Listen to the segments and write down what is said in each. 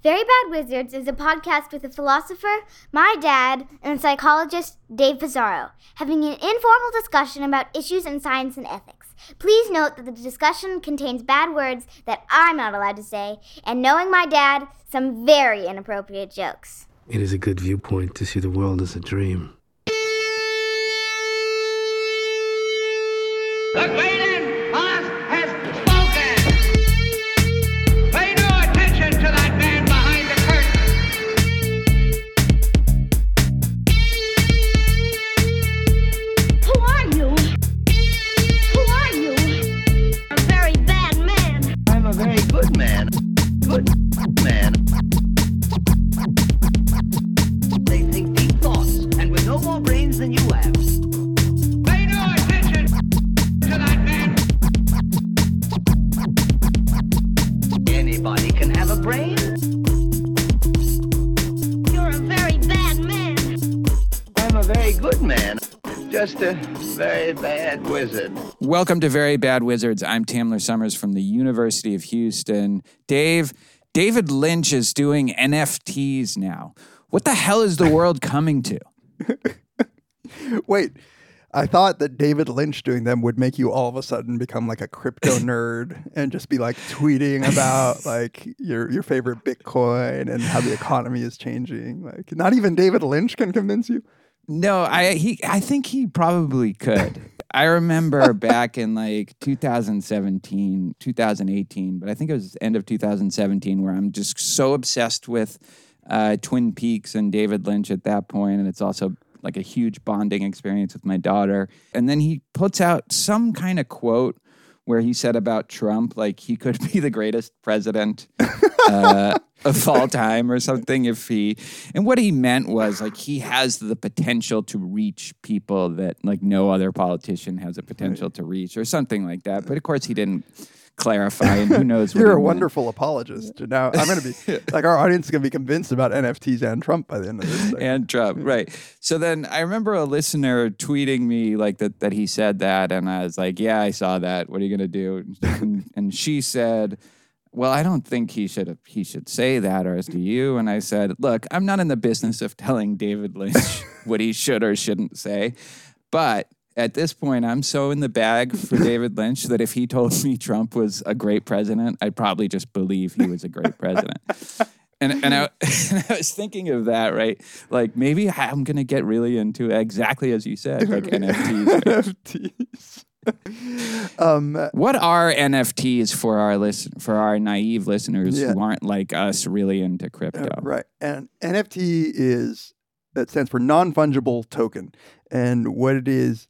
Very Bad Wizards is a podcast with a philosopher, my dad, and psychologist, Dave Pizarro, having an informal discussion about issues in science and ethics. Please note that the discussion contains bad words that I'm not allowed to say, and knowing my dad, some very inappropriate jokes. It is a good viewpoint to see the world as a dream. Welcome to Very Bad Wizards. I'm Tamler Sommers from the University of Houston. Dave, David Lynch is doing NFTs now. What the hell is the world coming to? Wait, I thought that David Lynch doing them would make you all of a sudden become like a crypto nerd and just be like tweeting about like your your favorite Bitcoin and how the economy is changing. Like not even David Lynch can convince you. No, I he I think he probably could. I remember back in like 2017, 2018, but I think it was end of 2017 where I'm just so obsessed with uh, Twin Peaks and David Lynch at that point, and it's also like a huge bonding experience with my daughter. And then he puts out some kind of quote where he said about Trump, like he could be the greatest president uh, of all time or something if he. And what he meant was like he has the potential to reach people that like no other politician has a potential to reach or something like that. But of course, he didn't clarify, and who knows? what You're a meant. wonderful apologist. Now I'm gonna be like our audience is gonna be convinced about NFTs and Trump by the end of this. And Trump, right? So then I remember a listener tweeting me like that that he said that, and I was like, "Yeah, I saw that. What are you gonna do?" And, and she said, "Well, I don't think he should he should say that, or as do you?" And I said, "Look, I'm not in the business of telling David Lynch what he should or shouldn't say, but." At this point, I'm so in the bag for David Lynch that if he told me Trump was a great president, I'd probably just believe he was a great president. And and I, and I was thinking of that, right? Like maybe I'm gonna get really into exactly as you said, like NFTs. right? NFTs. um, What are NFTs for our listen for our naive listeners Yeah. who aren't like us really into crypto? Right. And NFT is that stands for non fungible token. And what it is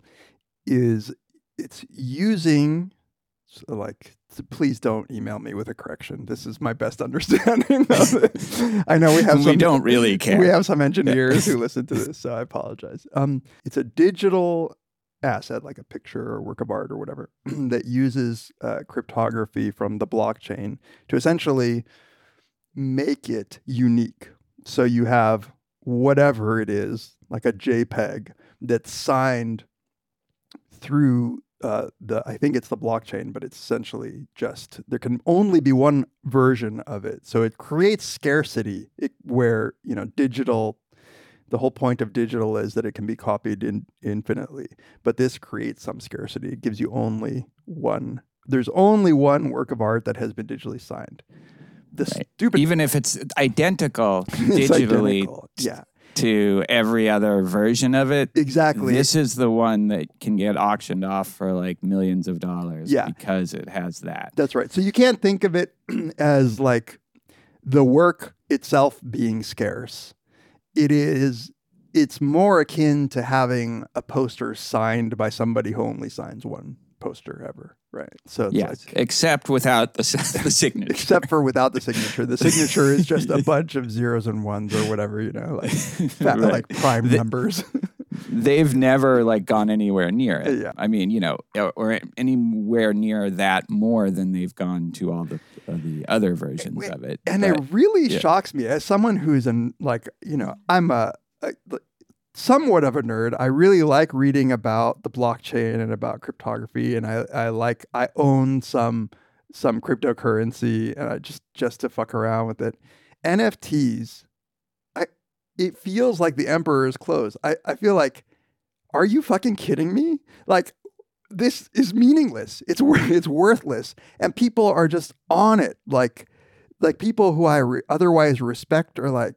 is it's using so like please don't email me with a correction. This is my best understanding of it. I know we have We some don't really care. We have some engineers who listen to this, so I apologize. Um it's a digital asset like a picture or work of art or whatever that uses uh, cryptography from the blockchain to essentially make it unique. So you have whatever it is, like a JPEG that's signed through uh, the I think it's the blockchain, but it's essentially just there can only be one version of it. So it creates scarcity it, where you know digital. The whole point of digital is that it can be copied in, infinitely, but this creates some scarcity. It gives you only one. There's only one work of art that has been digitally signed. The stupid Even if it's identical It's digitally identical. Yeah, to every other version of it, exactly. this is the one that can get auctioned off for like millions of dollars Yeah. because it has that. That's right. So you can't think of it as like the work itself being scarce. It is it's more akin to having a poster signed by somebody who only signs one poster ever, right? So it's Yes, like except without the, the signature. except for without the signature. The signature is just a bunch of zeros and ones or whatever, you know, like fat, Right. like prime numbers. they've never like gone anywhere near it. Yeah. I mean, you know, or- or anywhere near that more than they've gone to all the uh, the other versions of it. and But- it really yeah. shocks me as someone who's an like you know i'm a, a somewhat of a nerd i really like reading about the blockchain and about cryptography and i i like i own some some cryptocurrency and i just just to fuck around with it NFTs, I it feels like the emperor's clothes. I, I feel like, are you fucking kidding me? Like this is meaningless. It's it's worthless, and people are just on it. Like like people who I re- otherwise respect are like,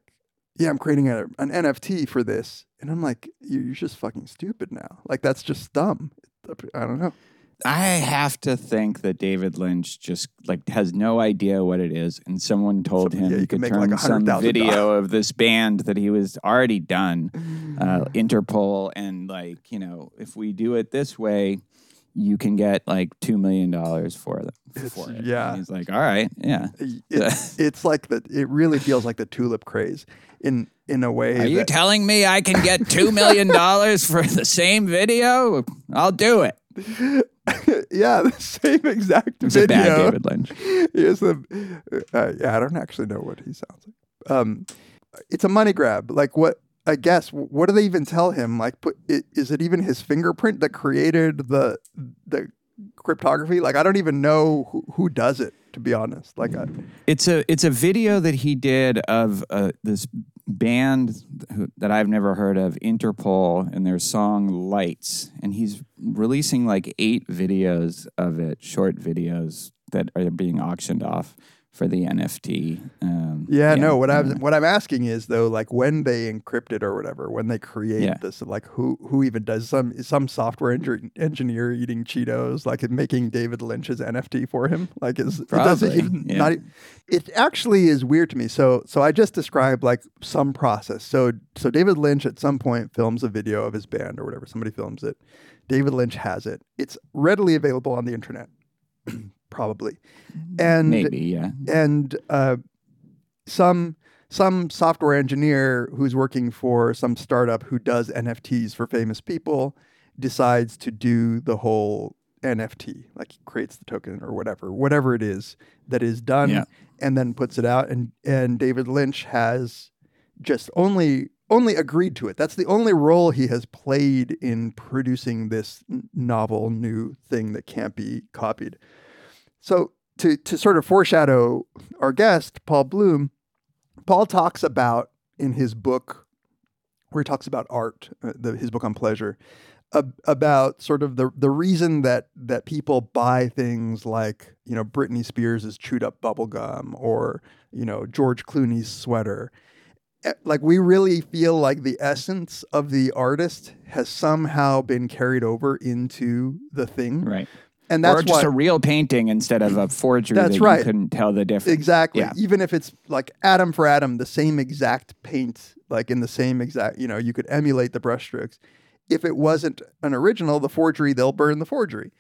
yeah, I'm creating a, an NFT for this, and I'm like, "You- you're just fucking stupid now. Like that's just dumb. I don't know. I have to think that David Lynch just like has no idea what it is, and someone told him yeah, he could make like turn some $100,000. video of this band that he was already done, uh, Interpol, and like you know, if we do it this way, you can get like two million dollars for it. For it. yeah. And he's like, all right, yeah. It, it's like the. It really feels like the tulip craze in in a way. Are you telling me I can get two million dollars for the same video? I'll do it. yeah, the same exact video. It's a bad David Lynch. Here's the. Uh, yeah, I don't actually know what he sounds like. Um, it's a money grab. Like what? I guess. What do they even tell him? Like, put is it even his fingerprint that created the the cryptography? Like, I don't even know who, who does it. To be honest, like, I, It's a it's a video that he did of uh, this band that I've never heard of, Interpol, and their song "Lights," and he's releasing like eight videos of it, short videos that are being auctioned off for the NFT. Um, Yeah, no. What I'm what I'm asking is though, like when they encrypt it or whatever, when they create Yeah. this, like who who even does some some software engi- engineer eating Cheetos, like making David Lynch's NFT for him? Like is it doesn't even yeah. not. It actually is weird to me. So so I just described like some process. So so David Lynch at some point films a video of his band or whatever. Somebody films it. David Lynch has it. It's readily available on the internet, probably, and maybe yeah. and uh, some some software engineer who's working for some startup who does NFTs for famous people decides to do the whole NFT, like he creates the token or whatever, whatever it is that is done, Yeah. and then puts it out. And and David Lynch has just only only agreed to it. That's the only role he has played in producing this novel new thing that can't be copied. So to to sort of foreshadow our guest, Paul Bloom, Paul talks about in his book where he talks about art, uh, the, his book on pleasure, ab- about sort of the the reason that that people buy things like you know Britney Spears' chewed up bubble gum or you know George Clooney's sweater. Like we really feel like the essence of the artist has somehow been carried over into the thing, Right. And that's or just why a real painting instead of a forgery That's that right. you couldn't tell the difference. Exactly. Yeah. Even if it's like atom for atom, the same exact paint, like in the same exact, you know, you could emulate the brushstrokes. If it wasn't an original, the forgery, they'll burn the forgery.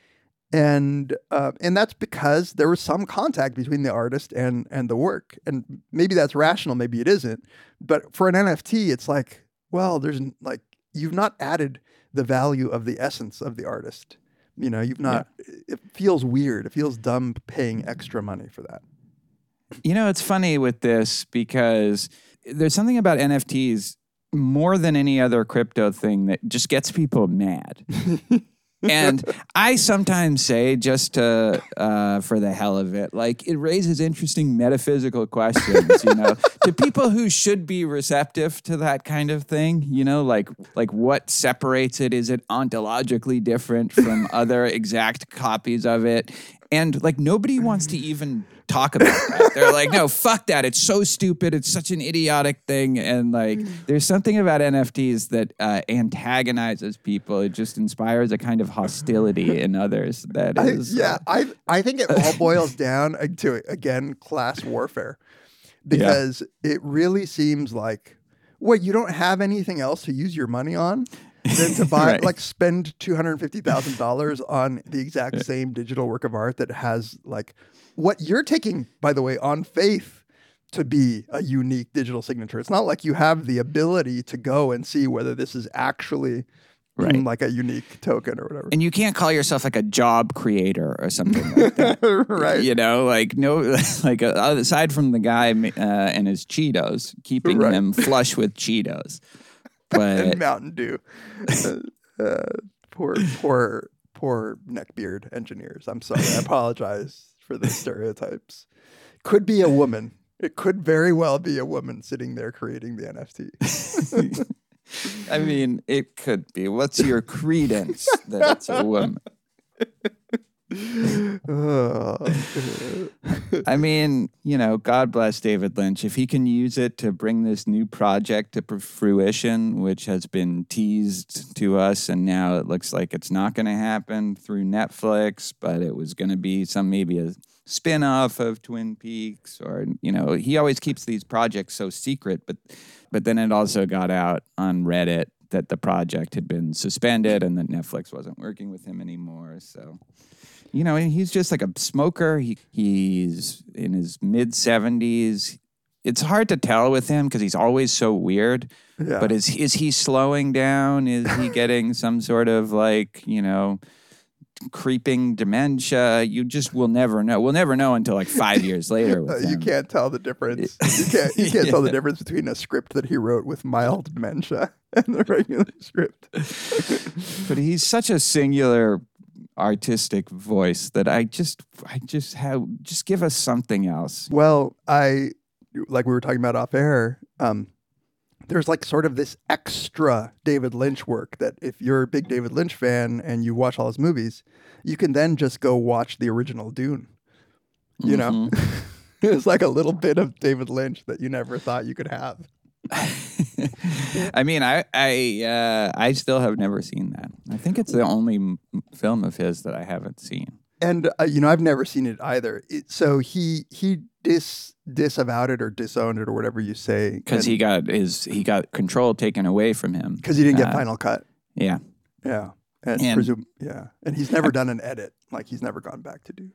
And uh, and that's because there was some contact between the artist and and the work. And maybe that's rational, maybe it isn't. But for an NFT, it's like, well, there's like you've not added the value of the essence of the artist. You know, you've not. It feels weird. It feels dumb paying extra money for that. You know, it's funny with this because there's something about NFTs more than any other crypto thing that just gets people mad. and I sometimes say, just to, uh, for the hell of it, like it raises interesting metaphysical questions, you know, to people who should be receptive to that kind of thing, you know, like like what separates it? Is it ontologically different from other exact copies of it? And like nobody wants to even talk about that. They're like, no, fuck that. It's so stupid. It's such an idiotic thing. And like, there's something about NFTs that uh, antagonizes people. It just inspires a kind of hostility in others That is, I, yeah, uh, I I think it all boils down uh, to again class warfare, because it really seems like what you don't have anything else to use your money on than to buy Right. like spend two hundred fifty thousand dollars on the exact same digital work of art that has like what you're taking by the way on faith to be a unique digital signature. It's not like you have the ability to go and see whether this is actually Right. like a unique token or whatever. and you can't call yourself like a job creator or something like that. right. You know, like no, like uh, aside from the guy uh, and his Cheetos, keeping Right. him flush with Cheetos. But and Mountain Dew. uh, uh, poor, poor, poor neckbeard engineers. I'm sorry. I apologize for the stereotypes. Could be a woman. It could very well be a woman sitting there creating the NFT. I mean, it could be. What's your credence that it's a woman? I mean, you know, God bless David Lynch. If he can use it to bring this new project to fruition, which has been teased to us, and now it looks like it's not going to happen through Netflix, but it was going to be some maybe a spin off of Twin Peaks, or, you know, he always keeps these projects so secret, but, but then it also got out on Reddit that the project had been suspended and that Netflix wasn't working with him anymore. So you know, and he's just like a smoker. He he's in his mid seventies. It's hard to tell with him because he's always so weird. Yeah. But is is he slowing down? Is he getting some sort of like you know creeping dementia? You just will never know. We'll never know until like five years later. You can't tell the difference. You can't. You can't tell the difference between a script that he wrote with mild dementia and the regular script. but he's such a singular artistic voice that I just I just have just give us something else. Well, I like we were talking about off air. Um, there's like sort of this extra David Lynch work that if you're a big David Lynch fan and you watch all his movies, you can then just go watch the original Dune. You know, it's like a little bit of David Lynch that you never thought you could have. I mean, I I uh, I still have never seen that. I think it's the only m- film of his that I haven't seen. And uh, you know, I've never seen it either. It, so he he dis disavowed it or disowned it or whatever you say because he got his he got control taken away from him because he didn't get uh, final cut. Yeah, Yeah, and, and- presume yeah, and he's never done an edit. Like he's never gone back to do.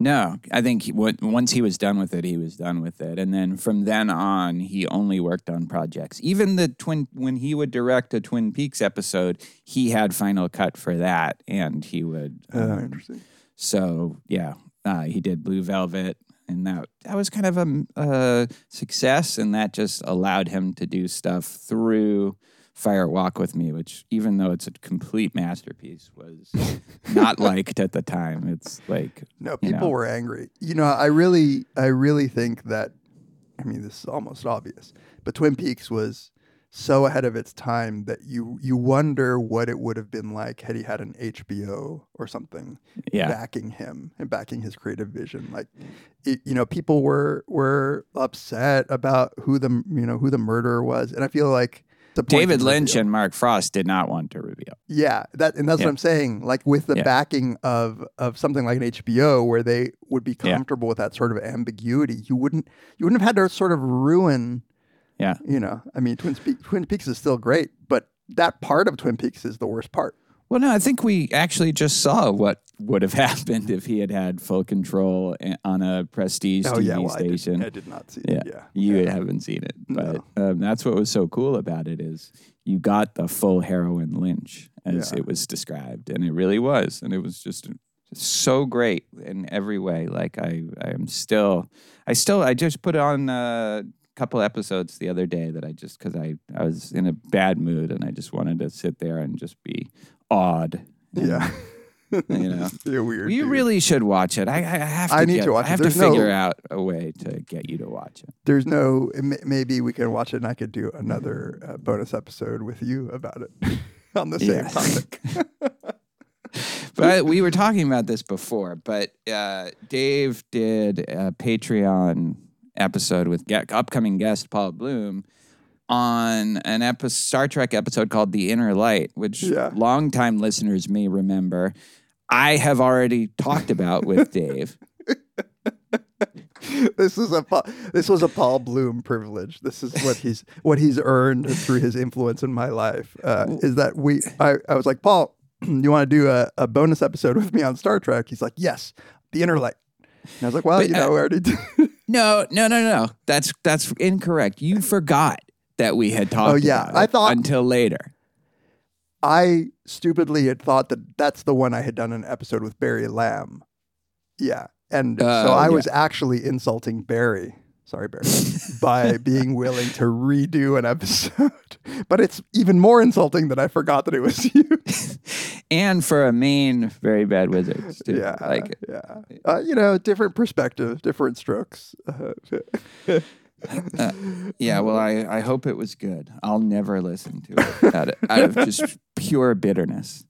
No, I think he, wa- once he was done with it, he was done with it, and then from then on, he only worked on projects. Even the twin when he would direct a Twin Peaks episode, he had final cut for that, and he would. Uh, um, interesting. So yeah, uh, he did Blue Velvet, and that that was kind of a, a success, and that just allowed him to do stuff through Fire Walk with Me, which even though it's a complete masterpiece, was not liked at the time. It's like No, people know. were angry. You know, I really, I really think that. I mean, this is almost obvious, but Twin Peaks was so ahead of its time that you you wonder what it would have been like had he had an HBO or something yeah, backing him and backing his creative vision. Like, it, you know, people were were upset about who the you know who the murderer was, and I feel like the David Lynch revealed. and Mark Frost did not want to reveal. Yeah, that and that's Yeah. what I'm saying. Like with the Yeah. backing of of something like an HBO, where they would be Yeah. comfortable with that sort of ambiguity, you wouldn't you wouldn't have had to sort of ruin. Yeah. You know, I mean, Twin Peaks, Twin Peaks is still great, but that part of Twin Peaks is the worst part. Well, no, I think we actually just saw what would have happened if he had had full control on a prestige oh TV yeah, well, I did, station. I did not see Yeah, it. Yeah, you yeah. haven't seen it, but um, that's what was so cool about it is you got the full heroin Lynch as it was described, and it really was, and it was just so great in every way. Like I, I am still, I still, I just put on a couple episodes the other day that I just because I I was in a bad mood and I just wanted to sit there and just be and, yeah. you know. You're weird. You dude. really should watch it. I, I have to. I need get- to watch I have There's to figure no- out a way to get you to watch it. There's no. Maybe we can watch it, and I could do another uh, bonus episode with you about it on the same topic. But we were talking about this before. But uh, Dave did a Patreon episode with ge- upcoming guest Paul Bloom on an episode, Star Trek episode called "The Inner Light," which Yeah. longtime listeners may remember. I have already talked about with Dave. this is a this was a Paul Bloom privilege. This is what he's what he's earned through his influence in my life. Uh, is that we? I, I was like, Paul, you want to do a, a bonus episode with me on Star Trek? He's like, Yes, the Inner Light. And I was like, Well, But, you know, uh, we already did. No, no, no, no. That's that's incorrect. You forgot that we had talked. Oh, yeah. about I thought- until later. I stupidly had thought that that's the one I had done an episode with Barry Lam. Yeah, and so Oh, I yeah. was actually insulting Barry. sorry, Barry, by being willing to redo an episode. but it's even more insulting that I forgot that it was you. and for a main very bad wizards too. yeah, like yeah. Uh, you know, different perspective, different strokes. Uh, uh, yeah. Well, I I hope it was good. I'll never listen to it out of, out of just pure bitterness.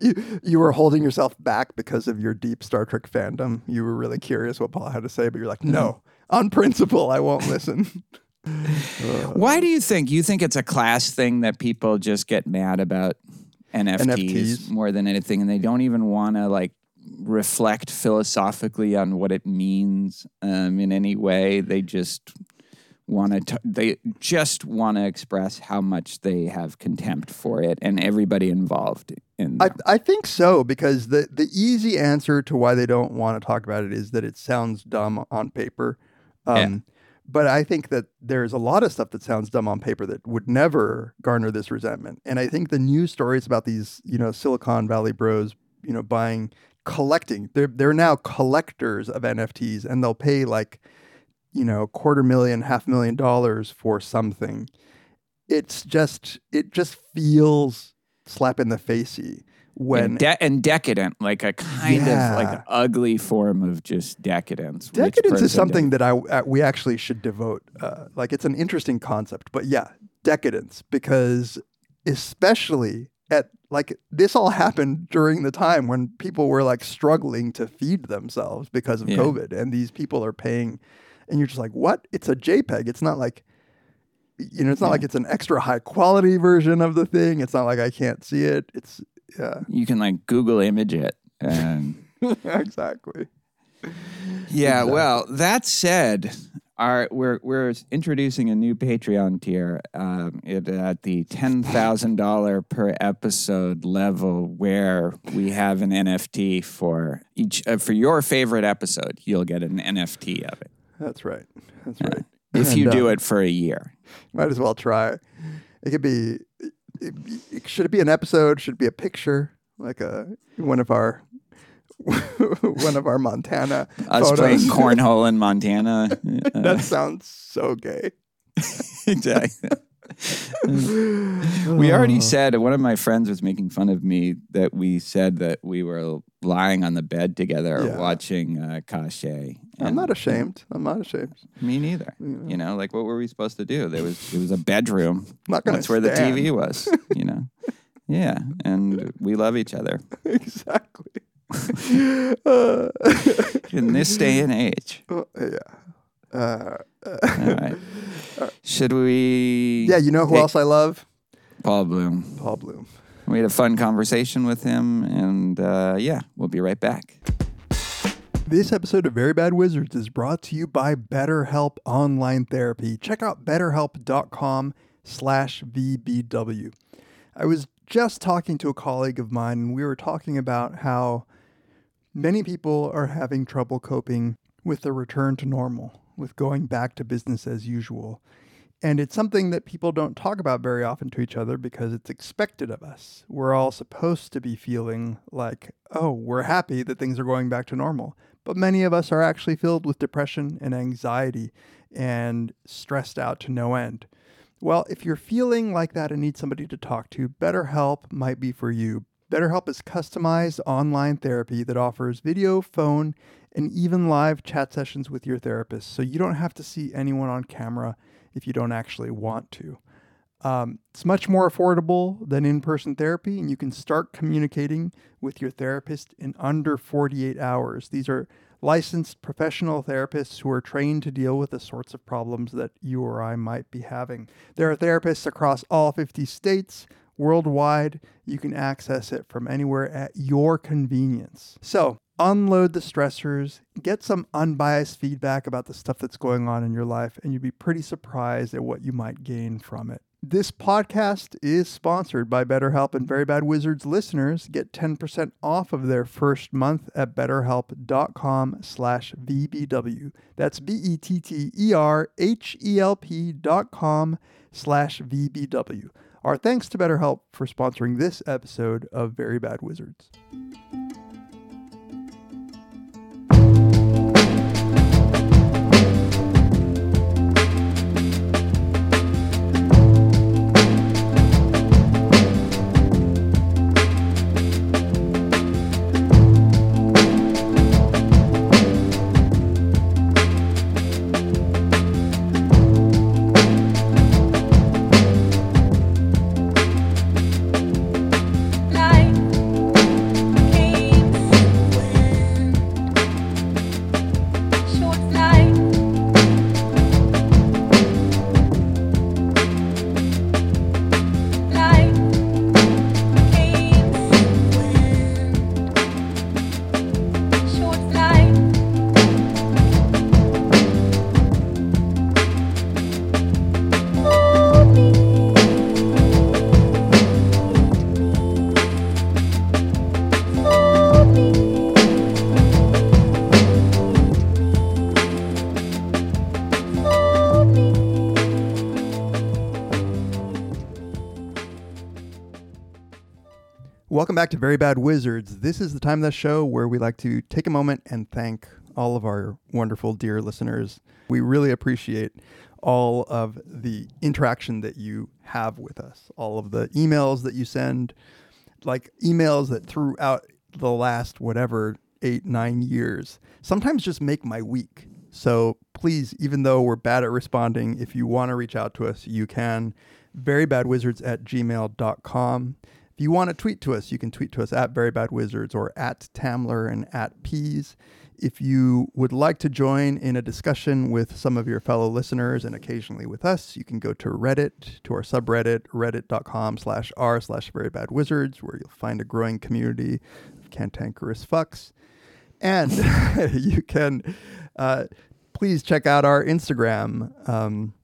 you, you were holding yourself back because of your deep Star Trek fandom. You were really curious what Paul had to say, but you're like, no, on principle, I won't listen. Why do you think? You think it's a class thing that people just get mad about NFTs, NFTs. more than anything, and they don't even want to like reflect philosophically on what it means um, in any way. They just want to. They just want to express how much they have contempt for it, and everybody involved in. I. I think so because the the easy answer to why they don't want to talk about it is that it sounds dumb on paper. Um, Yeah. But I think that there's a lot of stuff that sounds dumb on paper that would never garner this resentment. And I think the news stories about these, you know, Silicon Valley bros, you know, buying, collecting, they're they're now collectors of NFTs, and they'll pay like, you know, quarter million, half million dollars for something. It's just it just feels slap in the facey when and, de- and decadent, like a kind of like ugly form of just decadence. decadence is something that I uh, we actually should devote. Uh, like it's an interesting concept, but yeah, decadence because especially at like this all happened during the time when people were like struggling to feed themselves because of Yeah. COVID, and these people are paying, and you're just like, what? It's a JPEG. It's not like. You know, it's not like it's an extra high quality version of the thing. It's not like I can't see it. It's yeah, you can like Google image it and. exactly. Yeah, well, that said, our we're we're introducing a new Patreon tier um, it, at the ten thousand dollar per episode level, where we have an NFT for each uh, for your favorite episode. You'll get an NFT of it That's right. That's right. if you And, do uh, it for a year. Might as well try. It could be. It, it- should it be an episode? Should it be a picture? Like a one of our one of our Montana Us photos. playing cornhole in Montana. Uh, that sounds so gay. exactly. we already said one of my friends was making fun of me that we said that we were lying on the bed together Yeah. watching uh, Cache. I'm not ashamed. I'm not ashamed. Me neither. You know, like what were we supposed to do? There was it was a bedroom. Not gonna That's where the. TV was. You know. Yeah, and we love each other exactly. uh, in this day and age. yeah. Uh, All right. Should we? yeah. You know who take else I love? Paul Bloom. Paul Bloom. We had a fun conversation with him, and uh, yeah, we'll be right back. This episode of Very Bad Wizards is brought to you by BetterHelp Online Therapy. Check out betterhelp.com slash VBW. I was just talking to a colleague of mine, and we were talking about how many people are having trouble coping with the return to normal, with going back to business as usual. And it's something that people don't talk about very often to each other because it's expected of us. We're all supposed to be feeling like, oh, we're happy that things are going back to normal. But many of us are actually filled with depression and anxiety and stressed out to no end. Well, if you're feeling like that and need somebody to talk to, BetterHelp might be for you. BetterHelp is customized online therapy that offers video, phone, and even live chat sessions with your therapist, so you don't have to see anyone on camera if you don't actually want to. Um, it's much more affordable than in person therapy, and you can start communicating with your therapist in under 48 hours. These are licensed professional therapists who are trained to deal with the sorts of problems that you or I might be having. There are therapists across all 50 states. Worldwide, you can access it from anywhere at your convenience. So, unload the stressors, get some unbiased feedback about the stuff that's going on in your life, and you'd be pretty surprised at what you might gain from it. This podcast is sponsored by BetterHelp, and Very Bad Wizards listeners get 10% off of their first month at betterhelp.com slash VBW. That's B-E-T-T-E-R-H-E-L-P dot com slash VBW. Our thanks to BetterHelp for sponsoring this episode of Very Bad Wizards. Welcome back to Very Bad Wizards. This is the time of the show where we like to take a moment and thank all of our wonderful, dear listeners. We really appreciate all of the interaction that you have with us, all of the emails that you send, like emails that throughout the last whatever eight, nine years sometimes just make my week. So please, even though we're bad at responding, if you want to reach out to us, you can. Verybadwizards at gmail.com. If you want to tweet to us, you can tweet to us at Very Bad Wizards or at Tamler and at Peez. If you would like to join in a discussion with some of your fellow listeners and occasionally with us, you can go to Reddit, to our subreddit, reddit.com slash r slash verybadwizards, where you'll find a growing community of cantankerous fucks. And you can uh, please check out our Instagram. Um,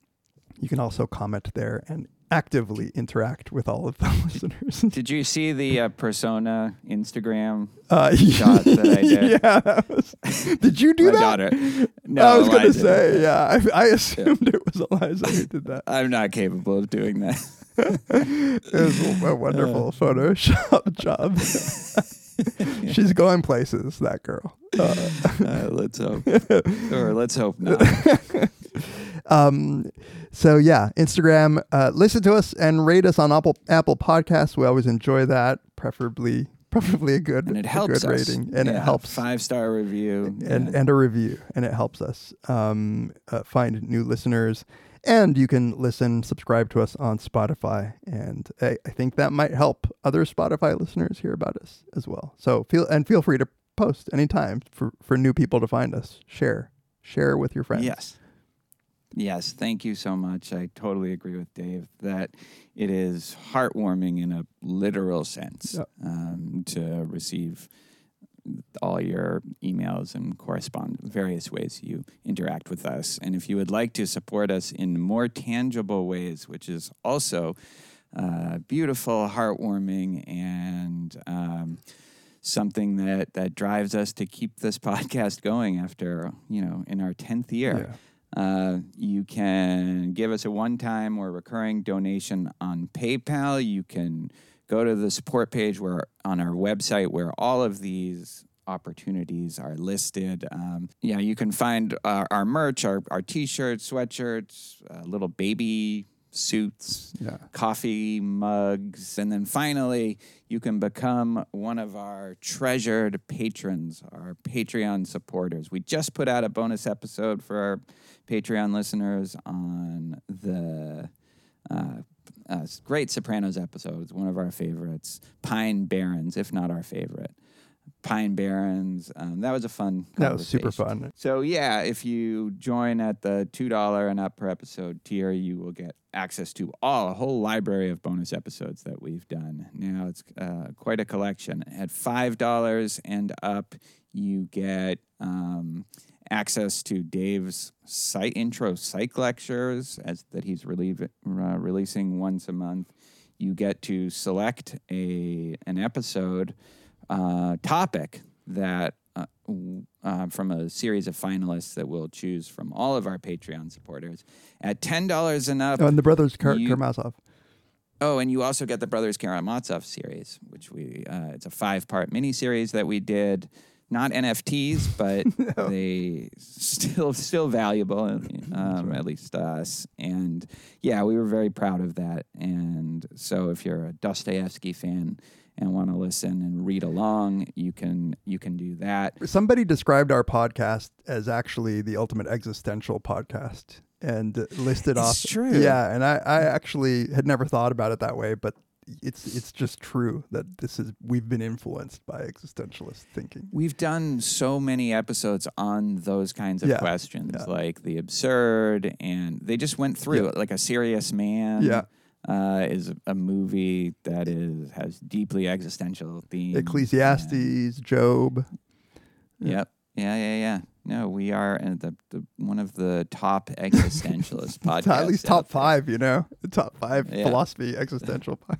you can also comment there and actively interact with all of the listeners. Did you see the uh, persona Instagram Uh, shot that I did? yeah. was- did you do My that? daughter. No, I was going to say, yeah. I, I assumed it was Eliza who did that. I'm not capable of doing that. It was a wonderful Uh. Photoshop job. She's going places, that girl. Uh, Uh, let's hope, or let's hope not. um, so yeah, Instagram. Uh, listen to us and rate us on Apple Apple Podcasts. We always enjoy that. Preferably, preferably a good And it helps good us. rating, and it helps Five star review. and yeah. and a review, and it helps us um, uh, find new listeners. And you can listen, subscribe to us on Spotify, and I, I think that might help other Spotify listeners hear about us as well. So feel and feel free to post anytime for for new people to find us. Share, share with your friends. Yes. Yes, thank you so much. I totally agree with Dave that it is heartwarming in a literal sense Yep. um, to receive all your emails and correspond various ways you interact with us. And if you would like to support us in more tangible ways, which is also uh, beautiful, heartwarming, and um, something that that drives us to keep this podcast going after you know in our tenth year. Yeah. Uh, you can give us a one-time or recurring donation on PayPal. You can go to the support page where on our website where all of these opportunities are listed. Um, yeah, you can find our, our merch, our, our t-shirts, sweatshirts, uh, little baby suits, Yeah. coffee mugs, and then finally, you can become one of our treasured patrons, our Patreon supporters. We just put out a bonus episode for our Patreon listeners on the uh, uh, great Sopranos episode. It's one of our favorites. Pine Barrens, if not our favorite. Pine Barrens. Um, that was a fun. That was super fun. So yeah, if you join at the two dollar and up per episode tier, you will get access to all a whole library of bonus episodes that we've done. Now it's uh, quite a collection. At five dollars and up, you get um, access to Dave's site intro psych lectures as that he's relieve, uh, releasing once a month. You get to select a an episode uh, topic that uh, uh, from a series of finalists that we'll choose from all of our Patreon supporters at ten dollars and up. Oh, and the brothers Kar- You- Karamazov. Oh, and you also get the Brothers Karamazov series, which we uh, it's a five part mini series that we did. Not NFTs, but they still still valuable, um, at least to us. And yeah, we were very proud of that. And so, if you're a Dostoevsky fan and want to listen and read along, you can you can do that. Somebody described our podcast as actually the ultimate existential podcast and listed It's off. true. Yeah, and I, I actually had never thought about it that way, but it's it's just true that this is we've been influenced by existentialist thinking. We've done so many episodes on those kinds of Yeah, questions, yeah. like the absurd, and they just went through it. Like a serious man, Yeah. uh, is a movie that is has deeply existential themes. Ecclesiastes, Job. Yep. Yeah, yeah, yeah. No, we are uh, the, the one of the top existentialist podcasts. at least top five, you know, the top five Yeah. philosophy, existential, po-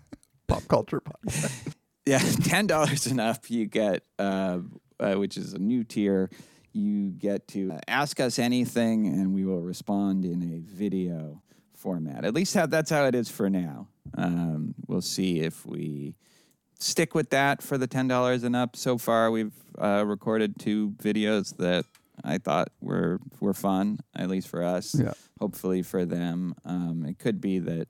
pop culture podcast. Yeah, ten dollars and up, you get, uh, uh, which is a new tier. You get to uh, ask us anything, and we will respond in a video format. At least how, that's how it is for now. Um, we'll see if we stick with that for the ten dollars and up. So far, we've uh, recorded two videos that I thought were were fun, at least for us. Yeah. Hopefully for them, um, it could be that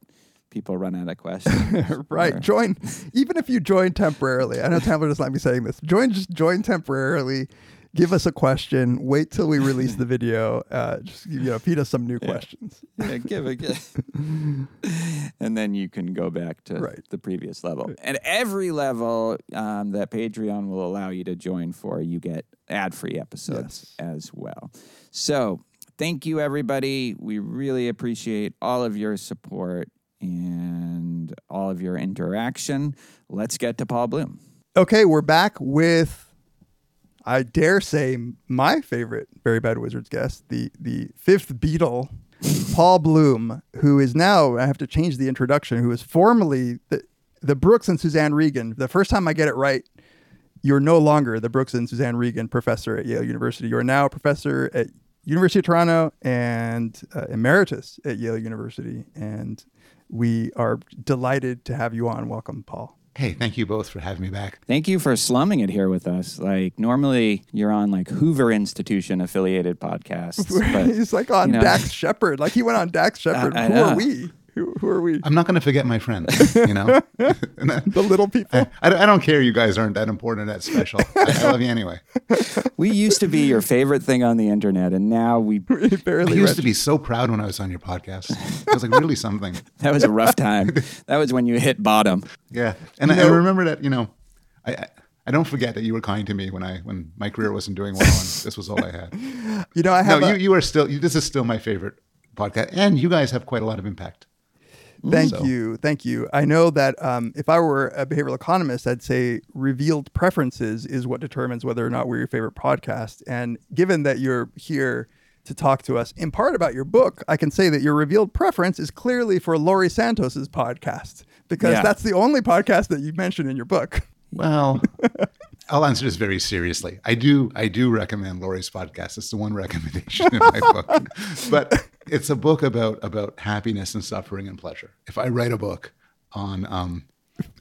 people run out of questions. right. or- Join, even if you join temporarily. I know Tamler doesn't like me saying this. Join, just join temporarily. Give us a question. Wait till we release the video. Uh, just you know, feed us some new questions. yeah, give it, give and then you can go back to Right. the previous level. And every level um, that Patreon will allow you to join for, you get ad-free episodes as well. So thank you, everybody. We really appreciate all of your support and all of your interaction. Let's get to Paul Bloom. Okay, we're back with, I dare say, my favorite Very Bad Wizards guest, the the fifth Beatle, Paul Bloom, who is now I have to change the introduction. Who was formerly the the Brooks and Suzanne Ragen. The first time I get it right, you're no longer the Brooks and Suzanne Ragen professor at Yale University. You are now a professor at University of Toronto and uh, emeritus at Yale University. And we are delighted to have you on. Welcome, Paul. Hey, thank you both for having me back. Thank you for slumming it here with us. Like normally you're on like Hoover Institution affiliated podcasts. But He's like on you know- Dax Shepard. Like he went on Dax Shepard. I who are we? Who, who are we? I'm not going to forget my friends, you know? The little people. I, don't- I don't care you guys aren't that important or that special. I, I love you anyway. we used to be your favorite thing on the internet, and now we We I barely used read- to be so proud when I was on your podcast. It was like really something. that was a rough time. that was when you hit bottom. Yeah. And I, I remember that, you know, I, I, I don't forget that you were kind to me when I when my career wasn't doing well and this was all I had. You know, I have. No, a- you, you are still, you, this is still my favorite podcast. And you guys have quite a lot of impact. Thank So- you, thank you. I know that um, if I were a behavioral economist, I'd say revealed preferences is what determines whether or not we're your favorite podcast. And given that you're here to talk to us in part about your book, I can say that your revealed preference is clearly for Laurie Santos's podcast because Yeah. that's the only podcast that you mentioned in your book. Well, I'll answer this very seriously. I do I do recommend Laurie's podcast. It's the one recommendation in my book. But it's a book about about happiness and suffering and pleasure. If I write a book on um,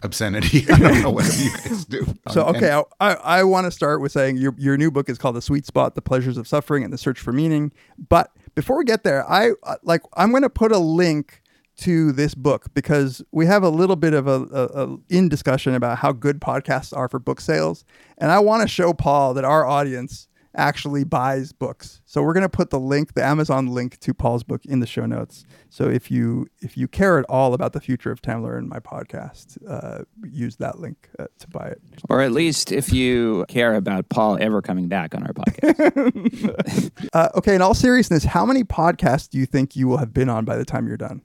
obscenity, I don't know what you guys do. So Um, okay, and- I, I, I want to start with saying your your new book is called The Sweet Spot: The Pleasures of Suffering and the Search for Meaning. But before we get there, I uh, like I'm going to put a link to this book because we have a little bit of a, a, a in discussion about how good podcasts are for book sales, and I want to show Paul that our audience actually buys books. So we're going to put the link, the Amazon link to Paul's book in the show notes. So if you if you care at all about the future of Tamler and my podcast, uh, use that link uh, to buy it. Or at least if you care about Paul ever coming back on our podcast. Uh, okay, in all seriousness, how many podcasts do you think you will have been on by the time you're done?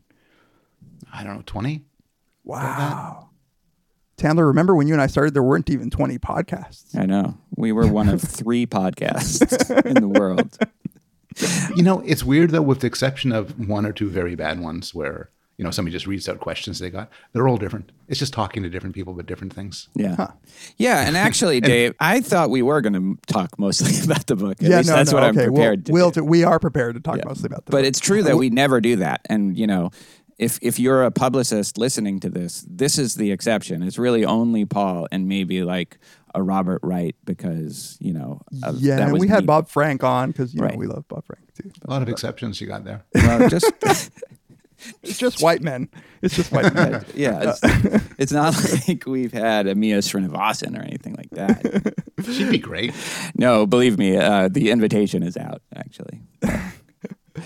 I don't know, 20? Wow. Tamler, remember when you and I started, there weren't even 20 podcasts. I know. We were one of three podcasts in the world. You know, it's weird though, with the exception of one or two very bad ones where, you know, somebody just reads out questions they got. They're all different. It's just talking to different people about different things. Yeah. Yeah. And actually, Dave, I thought we were going to talk mostly about the book. At least that's what I'm okay, prepared we'll, to we'll do. we are prepared to talk Yeah. mostly about the But book. it's true that we never do that. And, you know, if if you're a publicist listening to this, this is the exception. It's really only Paul and maybe like a Robert Wright because, you know, of- yeah, that and was we had me. Bob Frank on because you Right. know we love Bob Frank too. A lot of exceptions you got there. Well, just It's just white men. It's just white men. yeah, it's, it's not like we've had Amia Srinivasan or anything like that. She'd be great. No, believe me, uh, the invitation is out. Actually,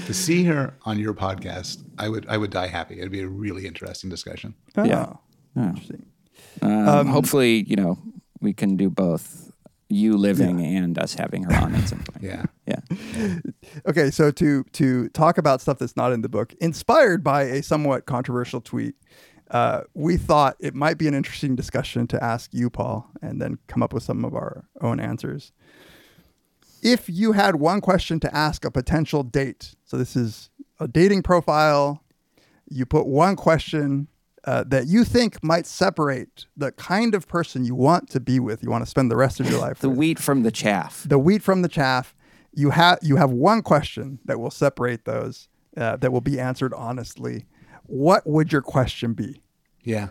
to see her on your podcast, I would I would die happy. It'd be a really interesting discussion. Yeah. Oh, interesting. um, hopefully, you know, we can do both. You living and us having her on at some point. Yeah. yeah. Okay, so to to talk about stuff that's not in the book, inspired by a somewhat controversial tweet, uh, we thought it might be an interesting discussion to ask you, Paul, and then come up with some of our own answers. If you had one question to ask a potential date, so this is a dating profile, you put one question uh, that you think might separate the kind of person you want to be with, you want to spend the rest of your life The with wheat from the chaff. the wheat from the chaff. You have you have one question that will separate those uh, that will be answered honestly. What would your question be? Yeah.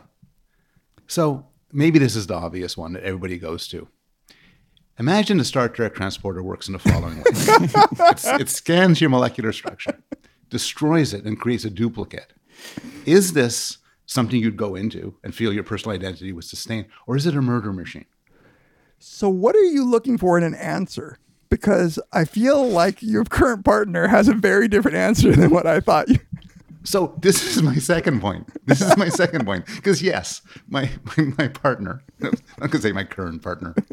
So maybe this is the obvious one that everybody goes to. Imagine a Star Trek transporter works in the following way it scans your molecular structure, destroys it, and creates a duplicate. Is this something you'd go into and feel your personal identity was sustained, or is it a murder machine? So, what are you looking for in an answer? Because I feel like your current partner has a very different answer than what I thought you. So this is my second point. This is my second point because yes, my my, my partner. I'm not gonna say my current partner.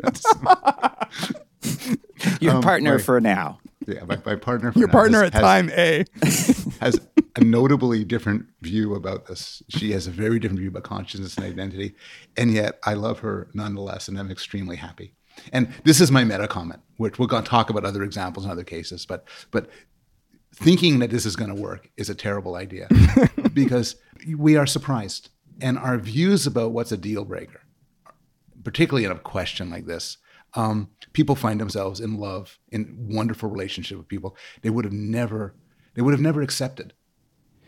Your Um, partner right. for now. yeah, my, my partner. for Your partner has- at has- time A. has a notably different view about this. She has a very different view about consciousness and identity, and yet I love her nonetheless, and I'm extremely happy. And this is my meta comment, which we're going to talk about other examples in other cases, but but thinking that this is going to work is a terrible idea because we are surprised, and our views about what's a deal breaker, particularly in a question like this. Um, people find themselves in love, in wonderful relationship with people they would have never, they would have never accepted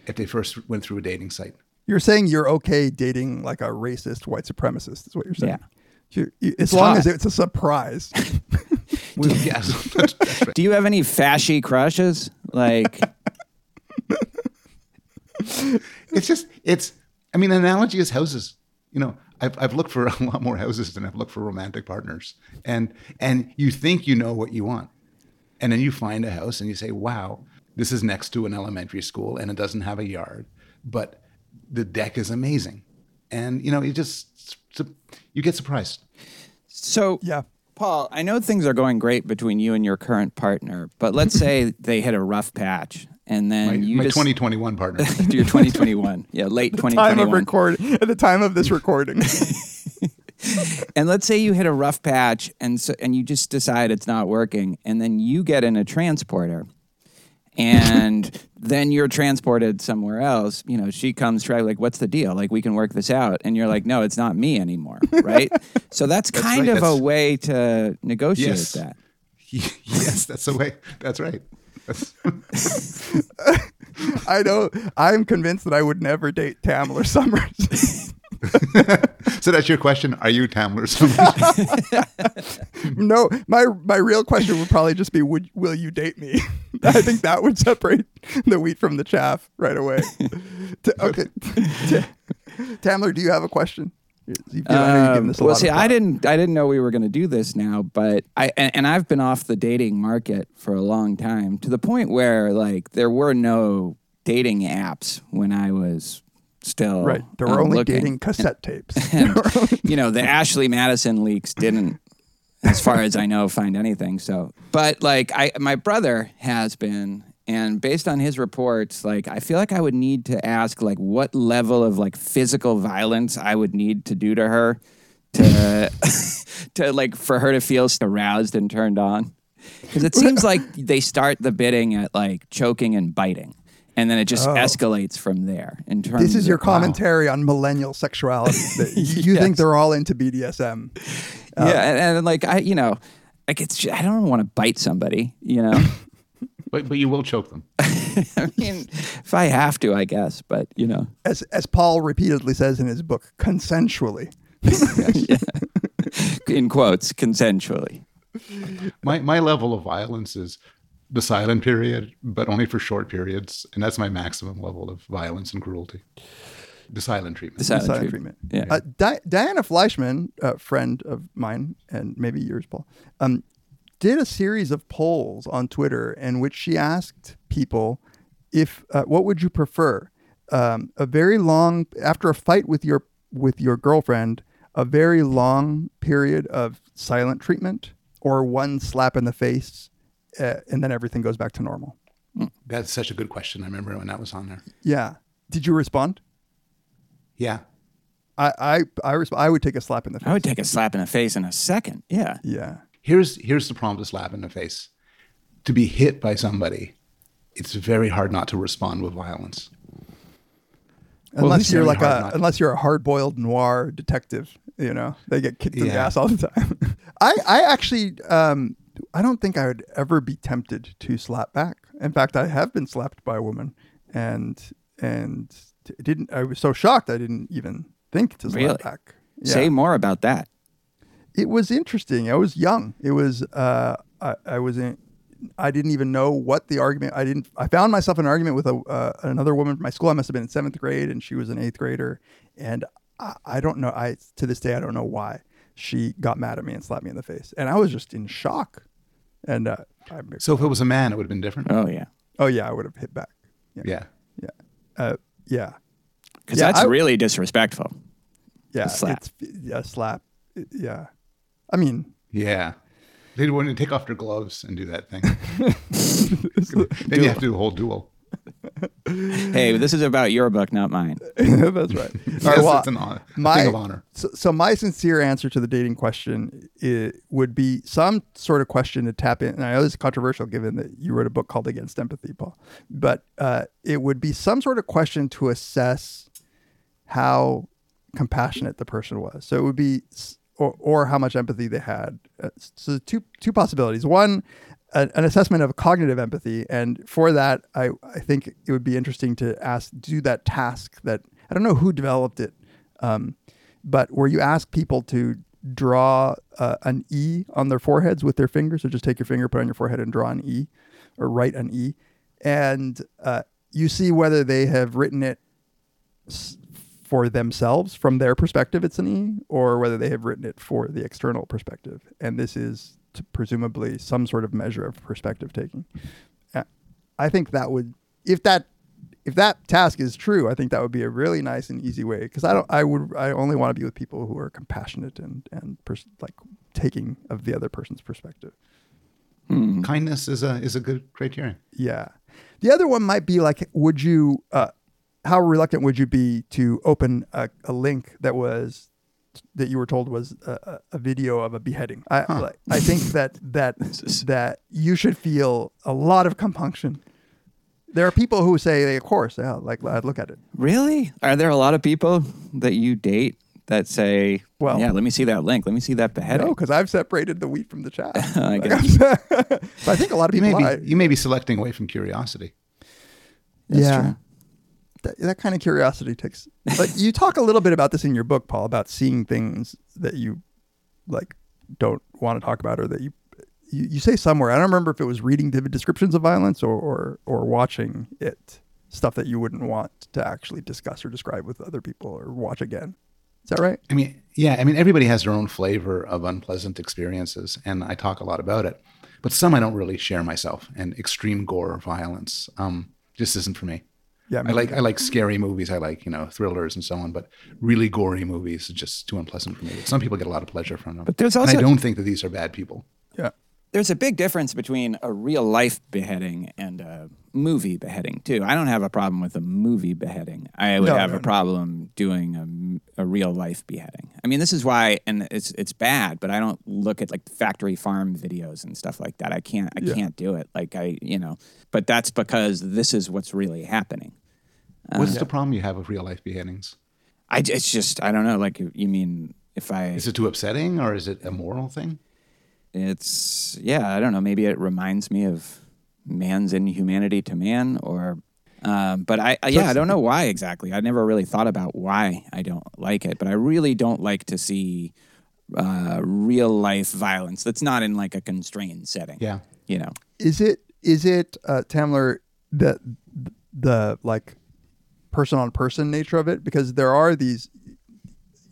if they first went through a dating site. You're saying you're okay dating like a racist white supremacist, is what you're saying. Yeah. You- you- as long hot. as it's a surprise. Yes, that's, that's right. Do you have any fashy crushes? Like, It's just, it's. I mean, an analogy is houses. You know, I've I've looked for a lot more houses than I've looked for romantic partners, and and you think you know what you want, and then you find a house and you say, "Wow, this is next to an elementary school and it doesn't have a yard, but the deck is amazing," and you know, you just you get surprised. so yeah. Paul, I know things are going great between you and your current partner, but let's say they hit a rough patch and then My, you my just 2021 partner. your 2021, yeah, late 2021, Time of 2021. record at the time of this recording. And let's say you hit a rough patch and so and you just decide it's not working and then you get in a transporter and then you're transported somewhere else, you know, she comes try like what's the deal? Like we can work this out and you're like no, it's not me anymore, right? so that's, kind right, of a way to negotiate Yes. that. yes, that's the way. That's right. That's, I know. I'm convinced that I would never date Tamler Sommers. so that's your question. Are you Tamler Sommers? no, my my real question would probably just be, would will you date me? I think that would separate the wheat from the chaff right away. Okay, T- Tamler, do you have a question? You- I know you've given Um, well, see, I didn't, I didn't know we were going to do this now, but I, and, and I've been off the dating market for a long time to the point where like there were no dating apps when I was still Right, there were uh, only looking. dating cassette tapes. And, you know, the Ashley Madison leaks didn't, as far as I know, find anything. So, but like I, my brother has been, and based on his reports, like I feel like I would need to ask like what level of like physical violence I would need to do to her to, to like for her to feel aroused and turned on. Because it seems like they start the bidding at like choking and biting. And then it just oh. escalates from there. In terms, Oh. This is your of- commentary on millennial sexuality. That you you think they're all into BDSM? yeah, uh, and, and like I, you know, like it's ju- I don't want to bite somebody, you know. but but you will choke them. I mean, if I have to, I guess, but you know, As as Paul repeatedly says in his book, consensually. in quotes, consensually. My my level of violence is the silent period, but only for short periods, and that's my maximum level of violence and cruelty. The silent treatment. The silent, silent treatment. treatment. Yeah. Uh, Di- Diana Fleischman, a friend of mine and maybe yours, Paul, um, did a series of polls on Twitter in which she asked people if uh, what would you prefer, um, a very long after a fight with your with your girlfriend, a very long period of silent treatment, or one slap in the face, uh, and then everything goes back to normal. That's such a good question. I remember when that was on there. Yeah. Did you respond? Yeah. I I I, resp- I would take a slap in the face. I would take a slap in the face in a second. Yeah. Yeah. Here's here's the problem to slap in the face. To be hit by somebody, it's very hard not to respond with violence. Well, unless it's you're like a not- unless you're a hard-boiled noir detective you know they get kicked in the ass all the time i i actually um i don't think i would ever be tempted to slap back in fact i have been slapped by a woman and and didn't i was so shocked i didn't even think to slap Really? back Say more about that. it was interesting. I was young. It was uh, I, I was in. I didn't even know what the argument. I didn't. I found myself in an argument with a uh, another woman from my school. I must have been in seventh grade, and she was an eighth grader. And I, I don't know. I to this day I don't know why she got mad at me and slapped me in the face, and I was just in shock. And uh, I, So if it was a man, it would have been different. Oh yeah, oh yeah, I would have hit back. Yeah, Yeah. yeah, uh, yeah, because Yeah, that's I- really disrespectful. yeah. slap. It's, yeah, slap. Yeah, I mean, Yeah. They'd want to take off their gloves and do that thing. then you have to do a whole duel. Hey, this is about your book, not mine. that's right. All Yes, right, well, it's an honor. my- thing of honor. So, so my sincere answer to the dating question i would be some sort of question to tap in. And I know this is controversial given that you wrote a book called Against Empathy, Paul. But uh, it would be some sort of question to assess how compassionate the person was. So it would be, or, or how much empathy they had. Uh, so two two possibilities. One, a, an assessment of cognitive empathy, and for that, I I think it would be interesting to ask do that task that I don't know who developed it, um, but where you ask people to draw uh, an E on their foreheads with their fingers, so just take your finger, put on your forehead, and draw an E, or write an E, and uh, you see whether they have written it for themselves from their perspective it's an e or whether they have written it for the external perspective. And this is t presumably some sort of measure of perspective taking i think that would if that if that task is true i think that would be a really nice and easy way because i don't i would i only want to be with people who are compassionate and and pers- like taking of the other person's perspective Kindness is a is a good criterion. Yeah. The other one might be like, would you, uh, how reluctant would you be to open a, a link that was, that you were told was a, a- a video of a beheading? I, like, I think that, that, that you should feel a lot of compunction. There are people who say, of course, yeah, like, I'd look at it. Really? Are there a lot of people that you date that say, Well- "Well, yeah, let me see that link. Let me see that beheading." No, because I've separated the wheat from the chaff. I guess. I'm- but I think a lot of You people may lie. be you may be selecting away from curiosity. That's yeah. true. That, that kind of curiosity takes. Like you talk a little bit about this in your book, Paul, about seeing things that you like don't want to talk about, or that you you, you say somewhere. I don't remember if it was reading vivid descriptions of violence or, or or watching it stuff that you wouldn't want to actually discuss or describe with other people or watch again. Is that right? I mean, yeah, I mean, everybody has their own flavor of unpleasant experiences, and I talk a lot about it. But some I don't really share myself, and extreme gore or violence um, just isn't for me. Yeah, I like I like scary movies. I like you know thrillers and so on, but really gory movies is just too unpleasant for me. But some people get a lot of pleasure from them. But there's and I don't think that these are bad people. Yeah. There's a big difference between a real life beheading and a movie beheading too. I don't have a problem with a movie beheading. I would No, have no, a no. problem doing a, a real life beheading. I mean, this is why, and it's it's bad. But I don't look at like factory farm videos and stuff like that. I can't I Yeah. can't do it. Like I you know. But that's because this is what's really happening. What's the problem you have with real life beheadings? I j- it's just I don't know. Like you mean if I Is it too upsetting, or is it a moral thing? it's yeah i don't know maybe it reminds me of man's inhumanity to man or um, but I, I yeah i don't know why exactly i never really thought about why i don't like it but i really don't like to see uh, real life violence that's not in like a constrained setting Yeah. you know Is it is it uh, Tamler the the like person on person nature of it? Because there are these.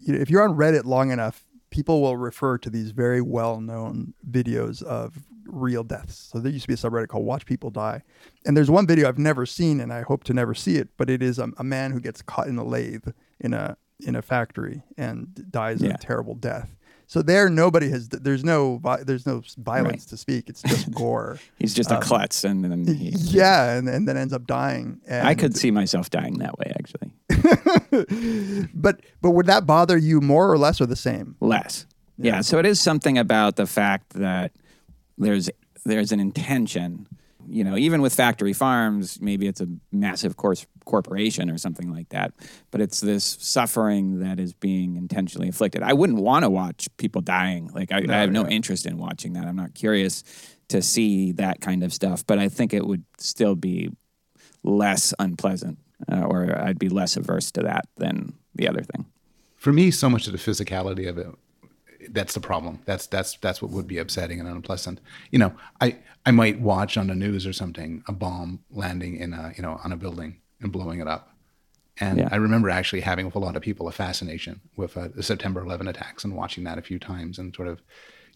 You know, if you're on Reddit long enough, people will refer to these very well known videos of real deaths. So there used to be a subreddit called Watch People Die, and there's one video I've never seen, and I hope to never see it. But it is a, a man who gets caught in a lathe in a in a factory and dies Yeah. a terrible death. So there, nobody has. There's no. There's no violence Right. to speak. It's just gore. he's just a um, klutz and then he, Yeah, and, and then ends up dying. And, i could see myself dying that way actually but but would that bother you more or less or the same? less. Yeah. So it is something about the fact that there's there's an intention. You know, even with factory farms, maybe it's a massive course corporation or something like that, but it's this suffering that is being intentionally inflicted. I wouldn't want to watch people dying. Like I, I have no interest in watching that. I'm not curious to see that kind of stuff, but I think it would still be less unpleasant, uh, or I'd be less averse to that than the other thing. for me, so much of the physicality of it that's the problem. That's that's that's what would be upsetting and unpleasant. You know, I I might watch on the news or something a bomb landing in a you know on a building and blowing it up. And Yeah. I remember actually having with a lot of people a fascination with uh, the September 11 attacks and watching that a few times and sort of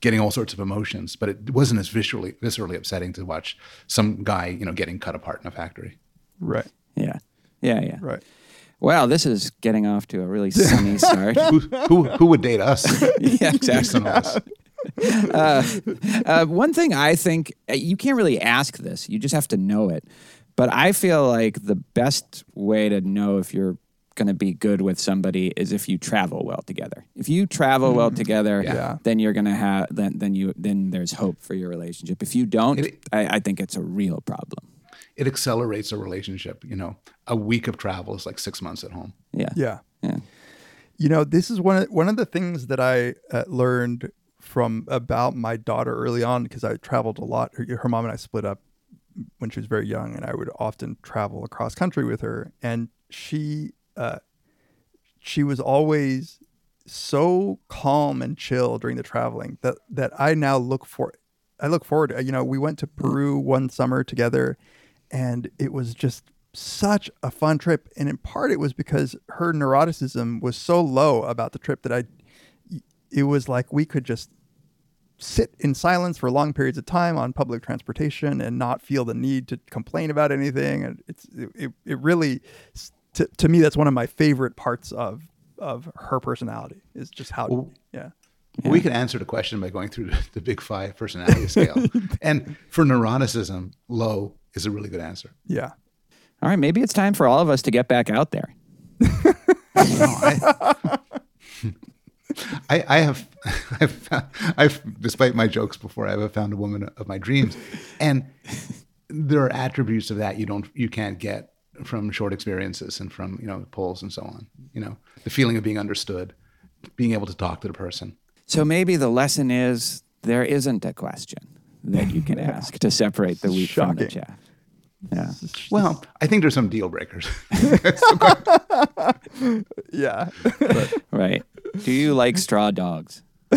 getting all sorts of emotions. But it wasn't as visually viscerally upsetting to watch some guy you know getting cut apart in a factory. Right. Yeah. Yeah. Yeah. Right. Wow, this is getting off to a really sunny start. who, who who would date us? yeah, exactly. on all? Uh, one thing I think uh, you can't really ask this; you just have to know it. But I feel like the best way to know if you're going to be good with somebody is if you travel well together. If you travel well together, Yeah. then you're going to have then then you then there's hope for your relationship. If you don't, It- I, I think it's a real problem. It accelerates a relationship. You know, a week of travel is like six months at home. Yeah, Yeah. yeah. You know, this is one of one of the things that I uh, learned from about my daughter early on because I traveled a lot. Her, her mom and I split up when she was very young, and I would often travel across country with her. And she, uh, she was always so calm and chill during the traveling that that I now look for. I look forward. To, You know, we went to Peru one summer together, and it was just such a fun trip. And in part, it was because her neuroticism was so low about the trip that I. It was like we could just sit in silence for long periods of time on public transportation and not feel the need to complain about anything. And it's it, it, it really to, to me that's one of my favorite parts of of her personality is just how Well, yeah We can answer the question by going through the, the big five personality scale. and for neuroticism, low is a really good answer. yeah All right, maybe it's time for all of us to get back out there. I, I have, I've, found- I've, despite my jokes before, I have found a woman of my dreams, and there are attributes of that you don't, you can't get from short experiences and from you know polls and so on. You know, the feeling of being understood, being able to talk to the person. So maybe the lesson is there isn't a question that you can ask to separate the wheat from the chaff. Yeah. Well, I think there's some deal breakers. yeah Right. Do you like straw dogs?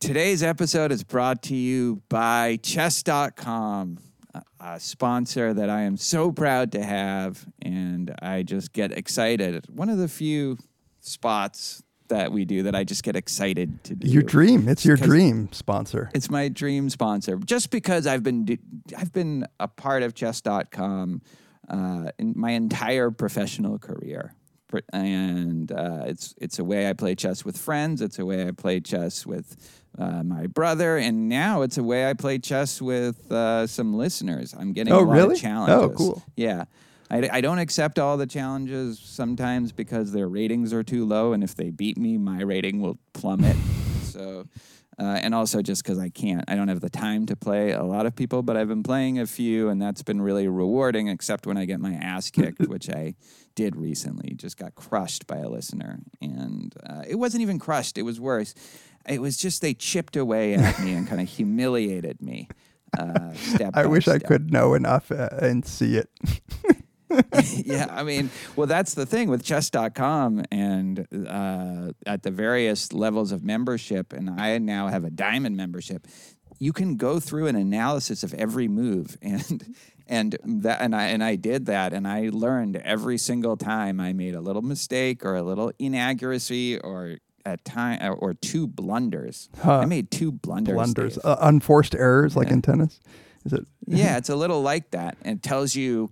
Today's episode is brought to you by chess.com, a- a sponsor that I am so proud to have. And I just get excited. One of the few spots that we do that I just get excited to do. your dream it's your dream sponsor It's my dream sponsor. Just because I've been I've been a part of chess.com uh, in my entire professional career. And uh, it's it's a way I play chess with friends. It's a way I play chess with uh, my brother, and now it's a way I play chess with uh, some listeners. I'm getting Oh, a lot really? of challenges. Oh, cool. Yeah. I, I don't accept all the challenges sometimes because their ratings are too low, and if they beat me, my rating will plummet. so, uh, and also just because I can't, I don't have the time to play a lot of people, but I've been playing a few, and that's been really rewarding. Except when I get my ass kicked, which I did recently, just got crushed by a listener, and uh, it wasn't even crushed; it was worse. It was just they chipped away at me and kind of humiliated me. Uh, step i wish i could know enough uh, and see it yeah, I mean, well, that's the thing with chess.com and uh, at the various levels of membership, and I now have a diamond membership. You can go through an analysis of every move, and and that and I and I did that, and I learned every single time I made a little mistake or a little inaccuracy or at time or two blunders. I made two blunders. blunders uh, unforced errors like in tennis is it Yeah, it's a little like that. And it tells you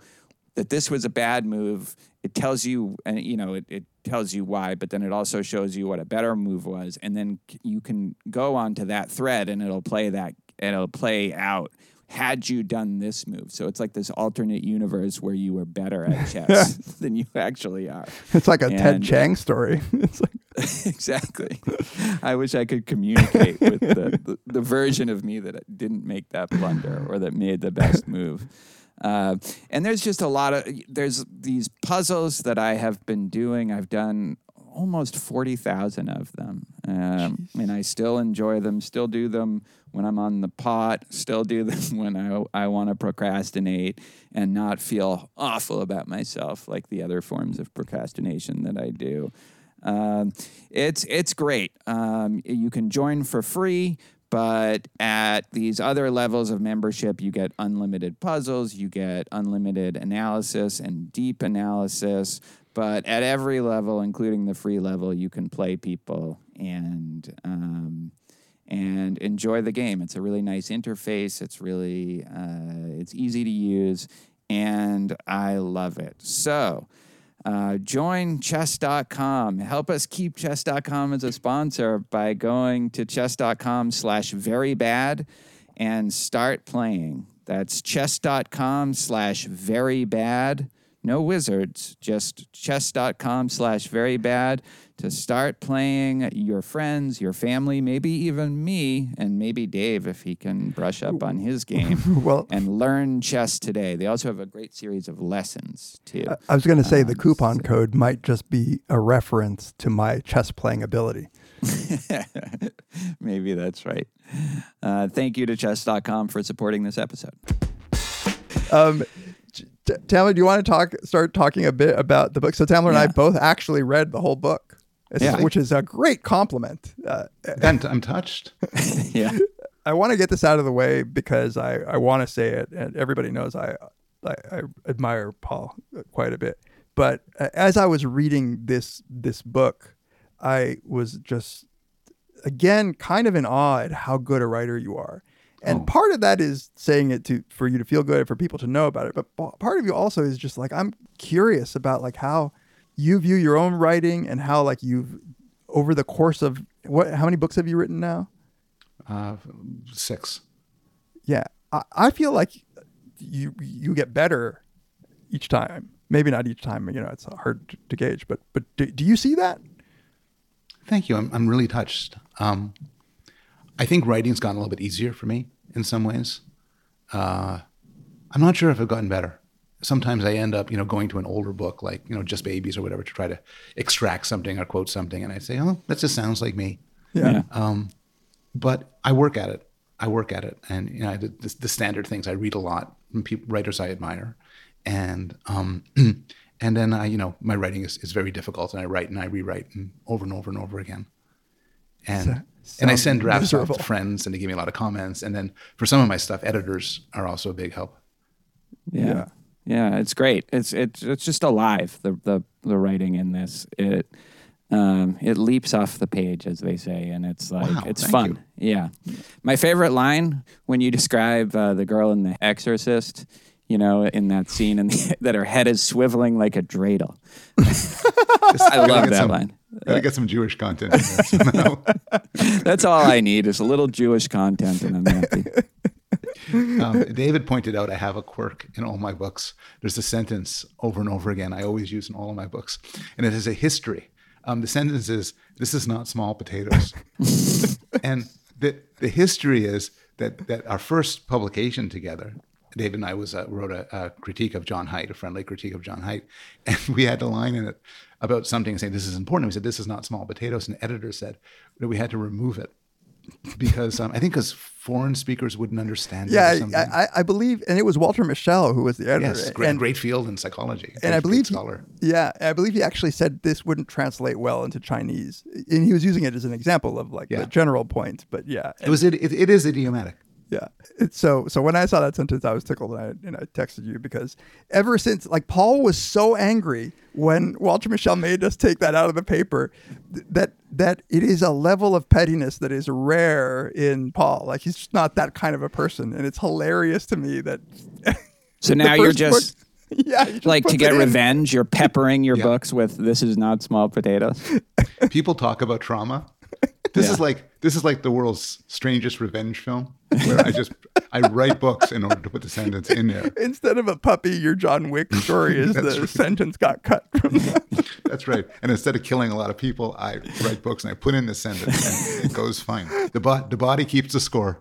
that this was a bad move. It tells you, and you know, it, it tells you why, but then it also shows you what a better move was. And then you can go onto that thread and it'll play that, and it'll play out. Had you done this move? So it's like this alternate universe where you were better at chess than you actually are. it's like a ted And- uh, chiang story it's like exactly. I wish I could communicate with the, the, the version of me that didn't make that blunder or that made the best move. Uh, and there's just a lot of there's these puzzles that I have been doing. I've done almost forty thousand of them, Um, and I still enjoy them, still do them when I'm on the pot, still do them when I, I want to procrastinate and not feel awful about myself like the other forms of procrastination that I do. Um, it's it's great. Um, you can join for free, but at these other levels of membership, you get unlimited puzzles, you get unlimited analysis and deep analysis. But at every level, including the free level, you can play people and um, and enjoy the game. It's a really nice interface. It's really uh, it's easy to use, and I love it. So. Uh, join chess.com. Help us keep chess.com as a sponsor by going to chess.com slash very bad and start playing. That's chess.com slash very bad. No wizards, just chess.com slash very bad to start playing your friends, your family, maybe even me, and maybe Dave if he can brush up on his game Well- and learn chess today. They also have a great series of lessons too. I was going to say the Um, coupon code might just be a reference to my chess playing ability. Maybe that's right. Uh, thank you to chess.com for supporting this episode. Um, T- Tamler, do you want to talk? Start talking a bit about the book. So Tamler and I both actually read the whole book, Yeah. which is a great compliment. Uh, Ben, I'm touched. yeah. I want to get this out of the way because I, I want to say it, and everybody knows I, I I admire Paul quite a bit. But uh, as I was reading this this book, I was just again kind of in awe at how good a writer you are. And Oh. part of that is saying it to for you to feel good, and for people to know about it. But part of you also is just like I'm curious about like how you view your own writing and how like you've over the course of what how many books have you written now? Uh, six. yeah I, I feel like you you get better each time maybe not each time you know it's hard to, to gauge but but do, do you see that Thank you. I'm, I'm really touched. Um, I think writing's gotten a little bit easier for me in some ways. Uh, I'm not sure if I've gotten better. Sometimes I end up, you know, going to an older book like, you know, Just Babies or whatever to try to extract something or quote something, and I say, oh, that just sounds like me. Yeah. Um, but I work at it. I work at it, and you know, I, the, the standard things. I read a lot from people, writers I admire, and um, and then I, you know, my writing is, is very difficult, and I write and I rewrite and over and over and over again, and and I send drafts off to friends, and they give me a lot of comments, and then for some of my stuff, editors are also a big help. Yeah. Yeah, it's great. It's it's it's just alive. The the the writing in this it um it leaps off the page as they say and it's like Wow, it's thank fun. Yeah. My favorite line when you describe uh, the girl in The Exorcist, you know, in that scene and that her head is swiveling like a dreidel. I love that some- line. Gotta get some Jewish content in there. That's all I need is a little Jewish content and I'm happy. um, David pointed out I have a quirk in all my books. There's a sentence over and over again I always use in all of my books, and it is a history. Um, the sentence is, "This is not small potatoes," and the the history is that that our first publication together. David and I was uh, wrote a, a critique of John Haidt, a friendly critique of John Haidt, and we had a line in it about something and saying this is important. We said this is not small potatoes, and the editor said that we had to remove it because um, I think because foreign speakers wouldn't understand. it or yeah something. I, I, believe and it was walter mischel who was the editor Yes, great, and, great field in psychology. and i believe. He, yeah i believe he actually said this wouldn't translate well into chinese and he was using it as an example of like Yeah. the general point but yeah It was it, it, it is idiomatic. Yeah. It's so so when I saw that sentence, I was tickled and I, and I texted you because ever since like Paul was so angry when Walter Mischel made us take that out of the paper th- that that it is a level of pettiness that is rare in Paul. Like he's just not that kind of a person, and it's hilarious to me that. So now you're first book- just yeah, just like to get it in. revenge, you're peppering your Yeah. books with this is not small potatoes. People talk about trauma. This is like this is like the world's strangest revenge film. Where I just I write books in order to put the sentence in there. Instead of a puppy, your John Wick story is the right. sentence got cut from. That's right. And instead of killing a lot of people, I write books and I put in the sentence, and it goes fine. The bo- the body keeps the score.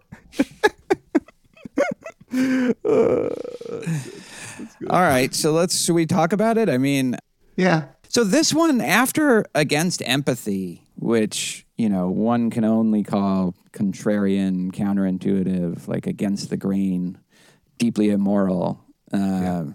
All right, so let's should we talk about it? I mean, Yeah. so this one after against empathy, which, you know, one can only call contrarian, counterintuitive, like against the grain, deeply immoral. Uh,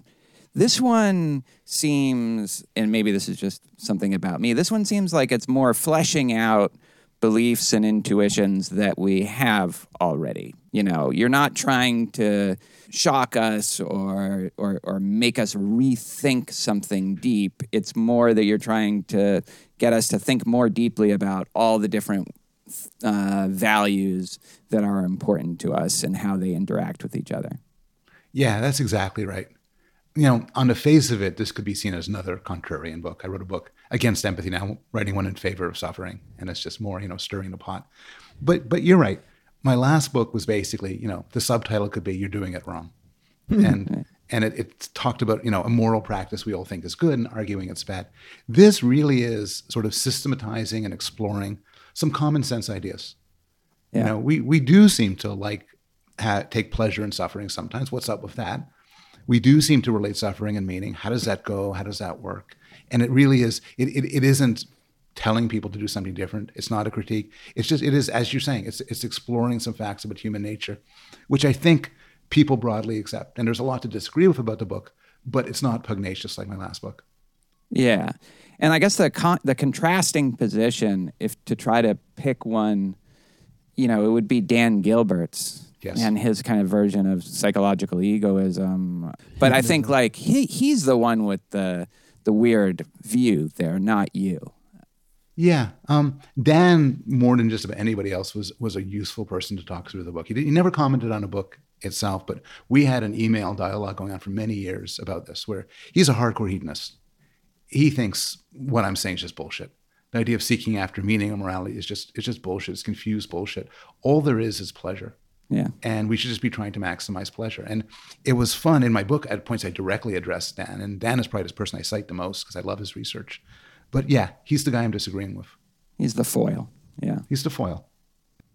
This one seems, and maybe this is just something about me, this one seems like it's more fleshing out beliefs and intuitions that we have already. You know, you're not trying to shock us or, or, or make us rethink something deep. It's more that you're trying to get us to think more deeply about all the different uh, values that are important to us and how they interact with each other. Yeah, that's exactly right. You know, on the face of it, this could be seen as another contrarian book. I wrote a book against empathy now, I'm writing one in favor of suffering, and it's just more, you know, stirring the pot. But but you're right. My last book was basically, you know, the subtitle could be "You're doing it wrong," hmm. and and it, it talked about you know a moral practice we all think is good and arguing it's bad. This really is sort of systematizing and exploring some common sense ideas. You know, we we do seem to like ha- take pleasure in suffering sometimes. What's up with that? We do seem to relate suffering and meaning. How does that go? How does that work? And it really is. It it, it isn't telling people to do something different. It's not a critique. It's just it is as you're saying. It's it's exploring some facts about human nature, which I think people broadly accept. And there's a lot to disagree with about the book, but it's not pugnacious like my last book. Yeah, and I guess the con- the contrasting position, if to try to pick one, you know, it would be Dan Gilbert's Yes. and his kind of version of psychological egoism. But I think like he he's the one with the the weird view there, not you. Yeah, um, Dan more than just about anybody else was was a useful person to talk through the book. He, did, he never commented on a book itself, but we had an email dialogue going on for many years about this. Where he's a hardcore hedonist. He thinks what I'm saying is just bullshit. The idea of seeking after meaning or morality is just it's just bullshit. It's confused bullshit. All there is is pleasure Yeah. and we should just be trying to maximize pleasure. And it was fun in my book. At points, I directly addressed Dan, and Dan is probably the person I cite the most because I love his research. But yeah, he's the guy I'm disagreeing with. He's the foil. Yeah. He's the foil.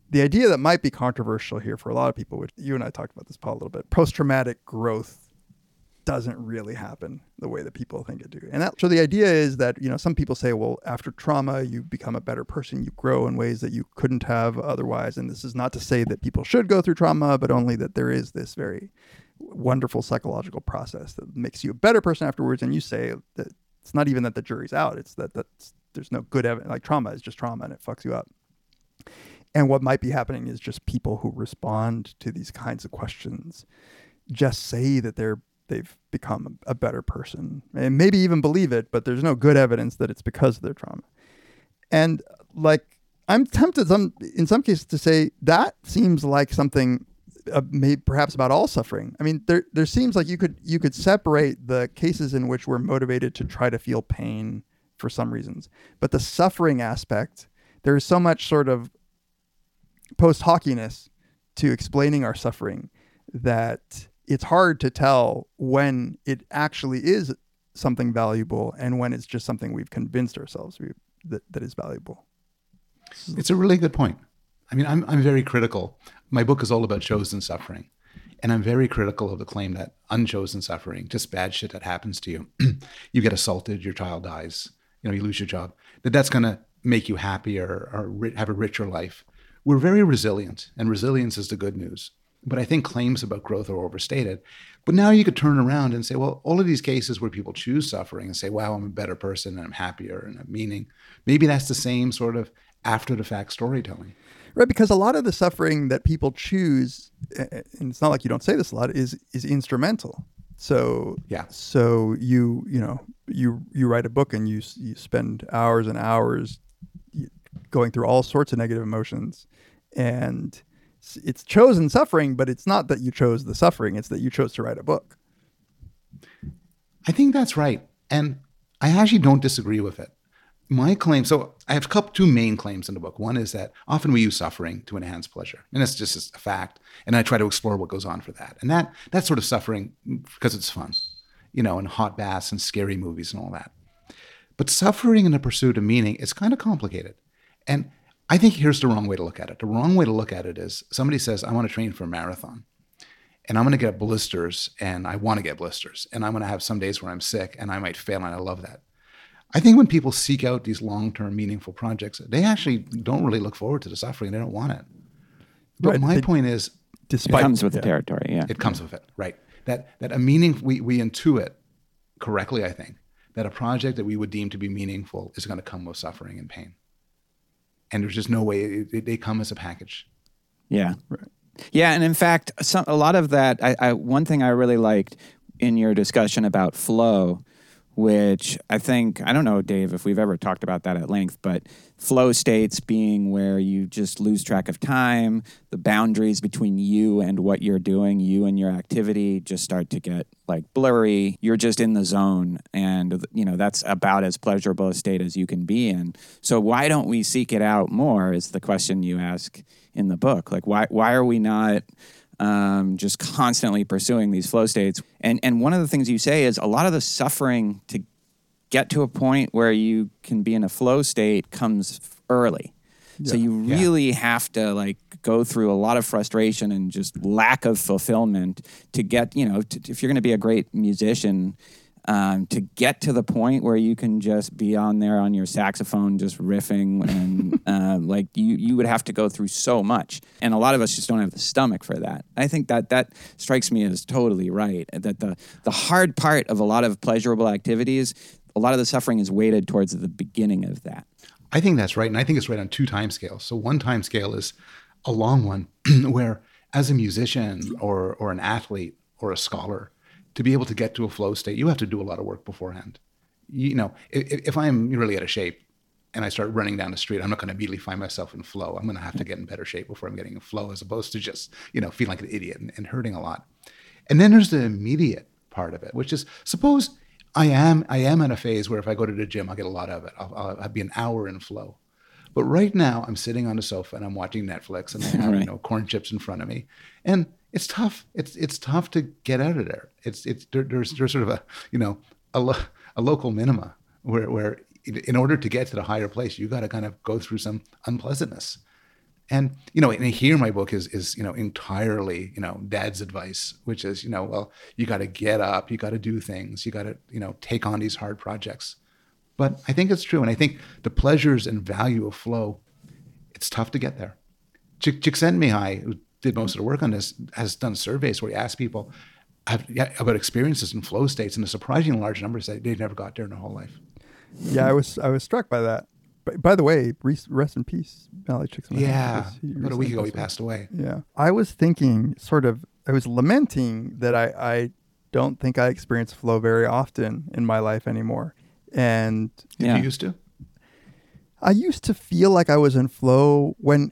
the idea that might be controversial here for a lot of people, which you and I talked about this, Paul, a little bit, post traumatic growth doesn't really happen the way that people think it do. And that, so the idea is that, you know, some people say, well, after trauma, you become a better person, you grow in ways that you couldn't have otherwise. And this is not to say that people should go through trauma, but only that there is this very wonderful psychological process that makes you a better person afterwards. And you say that it's not even that the jury's out, it's that that's, there's no good evidence. Like trauma is just trauma and it fucks you up. And what might be happening is just people who respond to these kinds of questions just say that they're they've become a better person and maybe even believe it, but there's no good evidence that it's because of their trauma. And like I'm tempted some in some cases to say that seems like something uh, may, perhaps about all suffering. I mean, there there seems like you could you could separate the cases in which we're motivated to try to feel pain for some reasons, but the suffering aspect there is so much sort of post hockiness to explaining our suffering that it's hard to tell when it actually is something valuable and when it's just something we've convinced ourselves we, that, that is valuable. It's a really good point. I mean, I'm, I'm very critical. My book is all about chosen suffering. And I'm very critical of the claim that unchosen suffering, just bad shit that happens to you, you get assaulted, your child dies, you know, you lose your job, that that's going to make you happier or ri- have a richer life. We're very resilient, and resilience is the good news. But I think claims about growth are overstated. But now you could turn around and say, well, all of these cases where people choose suffering and say, wow, I'm a better person and I'm happier and I'm meaning, maybe that's the same sort of after the fact storytelling. Right, because a lot of the suffering that people choose, and it's not like you don't say this a lot, is is instrumental. So Yeah. so you you know you you write a book and you you spend hours and hours going through all sorts of negative emotions, and it's chosen suffering, but it's not that you chose the suffering; it's that you chose to write a book. I think that's right. And I actually don't disagree with it. My claim, so I have two main claims in the book. One is that often we use suffering to enhance pleasure, and that's just a fact. And I try to explore what goes on for that. And that that sort of suffering because it's fun, you know, and hot baths and scary movies and all that. But suffering in the pursuit of meaning is kind of complicated. And I think here's the wrong way to look at it. The wrong way to look at it is somebody says, I want to train for a marathon and I'm going to get blisters and I want to get blisters and I'm going to have some days where I'm sick and I might fail and I love that. I think when people seek out these long-term meaningful projects, they actually don't really look forward to the suffering. They don't want it. But Right, my they- point is, It comes with yeah. the territory. Yeah. it comes with it, right? That that a meaning we we intuit correctly, I think, that a project that we would deem to be meaningful is going to come with suffering and pain, and there's just no way it, it- they come as a package. Yeah. Yeah, and in fact, some, a lot of that. I, I one thing I really liked in your discussion about flow, which I think I don't know, Dave, if we've ever talked about that at length, but flow states being where you just lose track of time, the boundaries between you and what you're doing, you and your activity, just start to get like blurry. You're just in the zone, and you know that's about as pleasurable a state as you can be in. So why don't we seek it out more? Is the question you ask in the book. Like why why are we not um, just constantly pursuing these flow states? And and one of the things you say is a lot of the suffering to get to a point where you can be in a flow state comes early. So you really have to like go through a lot of frustration and just lack of fulfillment to get, you know, to, if you're going to be a great musician, um, to get to the point where you can just be on there on your saxophone, just riffing, and uh, like you, you would have to go through so much, and a lot of us just don't have the stomach for that. I think that that strikes me as totally right. That the the hard part of a lot of pleasurable activities, a lot of the suffering is weighted towards the beginning of that. I think that's right, and I think it's right on two time scales. So one time scale is a long one, where as a musician or or an athlete or a scholar, to be able to get to a flow state, you have to do a lot of work beforehand. You know, if, if I'm really out of shape and I start running down the street, I'm not going to immediately find myself in flow. I'm going to have to get in better shape before I'm getting in flow, as opposed to just you know feeling like an idiot and, and hurting a lot. And then there's the immediate part of it, which is suppose I am I am in a phase where if I go to the gym, I'll get a lot of it. I'll, I'll, I'll be an hour in flow. But right now, I'm sitting on the sofa and I'm watching Netflix and I have you know corn chips in front of me, and it's tough. It's it's tough to get out of there. It's it's there, there's there's sort of a you know a, lo- a local minima where where in order to get to the higher place, you got to kind of go through some unpleasantness. And you know, and here my book is is you know entirely you know dad's advice, which is you know well you got to get up, you got to do things, you got to you know take on these hard projects. But I think it's true, and I think the pleasures and value of flow, it's tough to get there. Csikszentmihalyi, did most of the work on this, has done surveys where he asked people about experiences in flow states, and a surprisingly large number say they've never got there in their whole life. Yeah, I was I was struck by that. By, by the way, rest, rest in peace, Valley Chicks. Yeah, about a week ago he passed away. Yeah, I was thinking, sort of, I was lamenting that I I don't think I experience flow very often in my life anymore, and Did Yeah. you used to? I used to feel like I was in flow when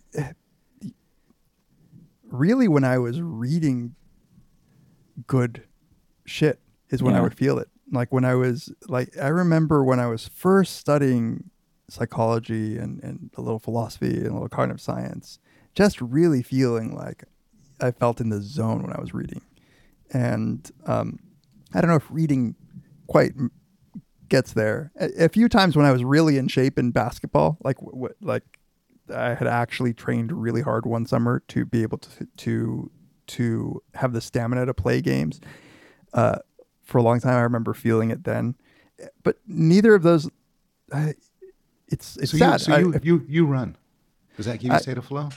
really when I was reading good shit is when I would feel it. Like when I was like I remember when I was first studying psychology and, and a little philosophy and a little cognitive science, just really feeling like I felt in the zone when I was reading. And um, I don't know if reading quite gets there. A, a few times when I was really in shape in basketball, like w- like I had actually trained really hard one summer to be able to to to have the stamina to play games. Uh, for a long time, I remember feeling it then, but neither of those. I, it's it's So sad. you so I- you, if, you you run. Does that give you I- a state of flow?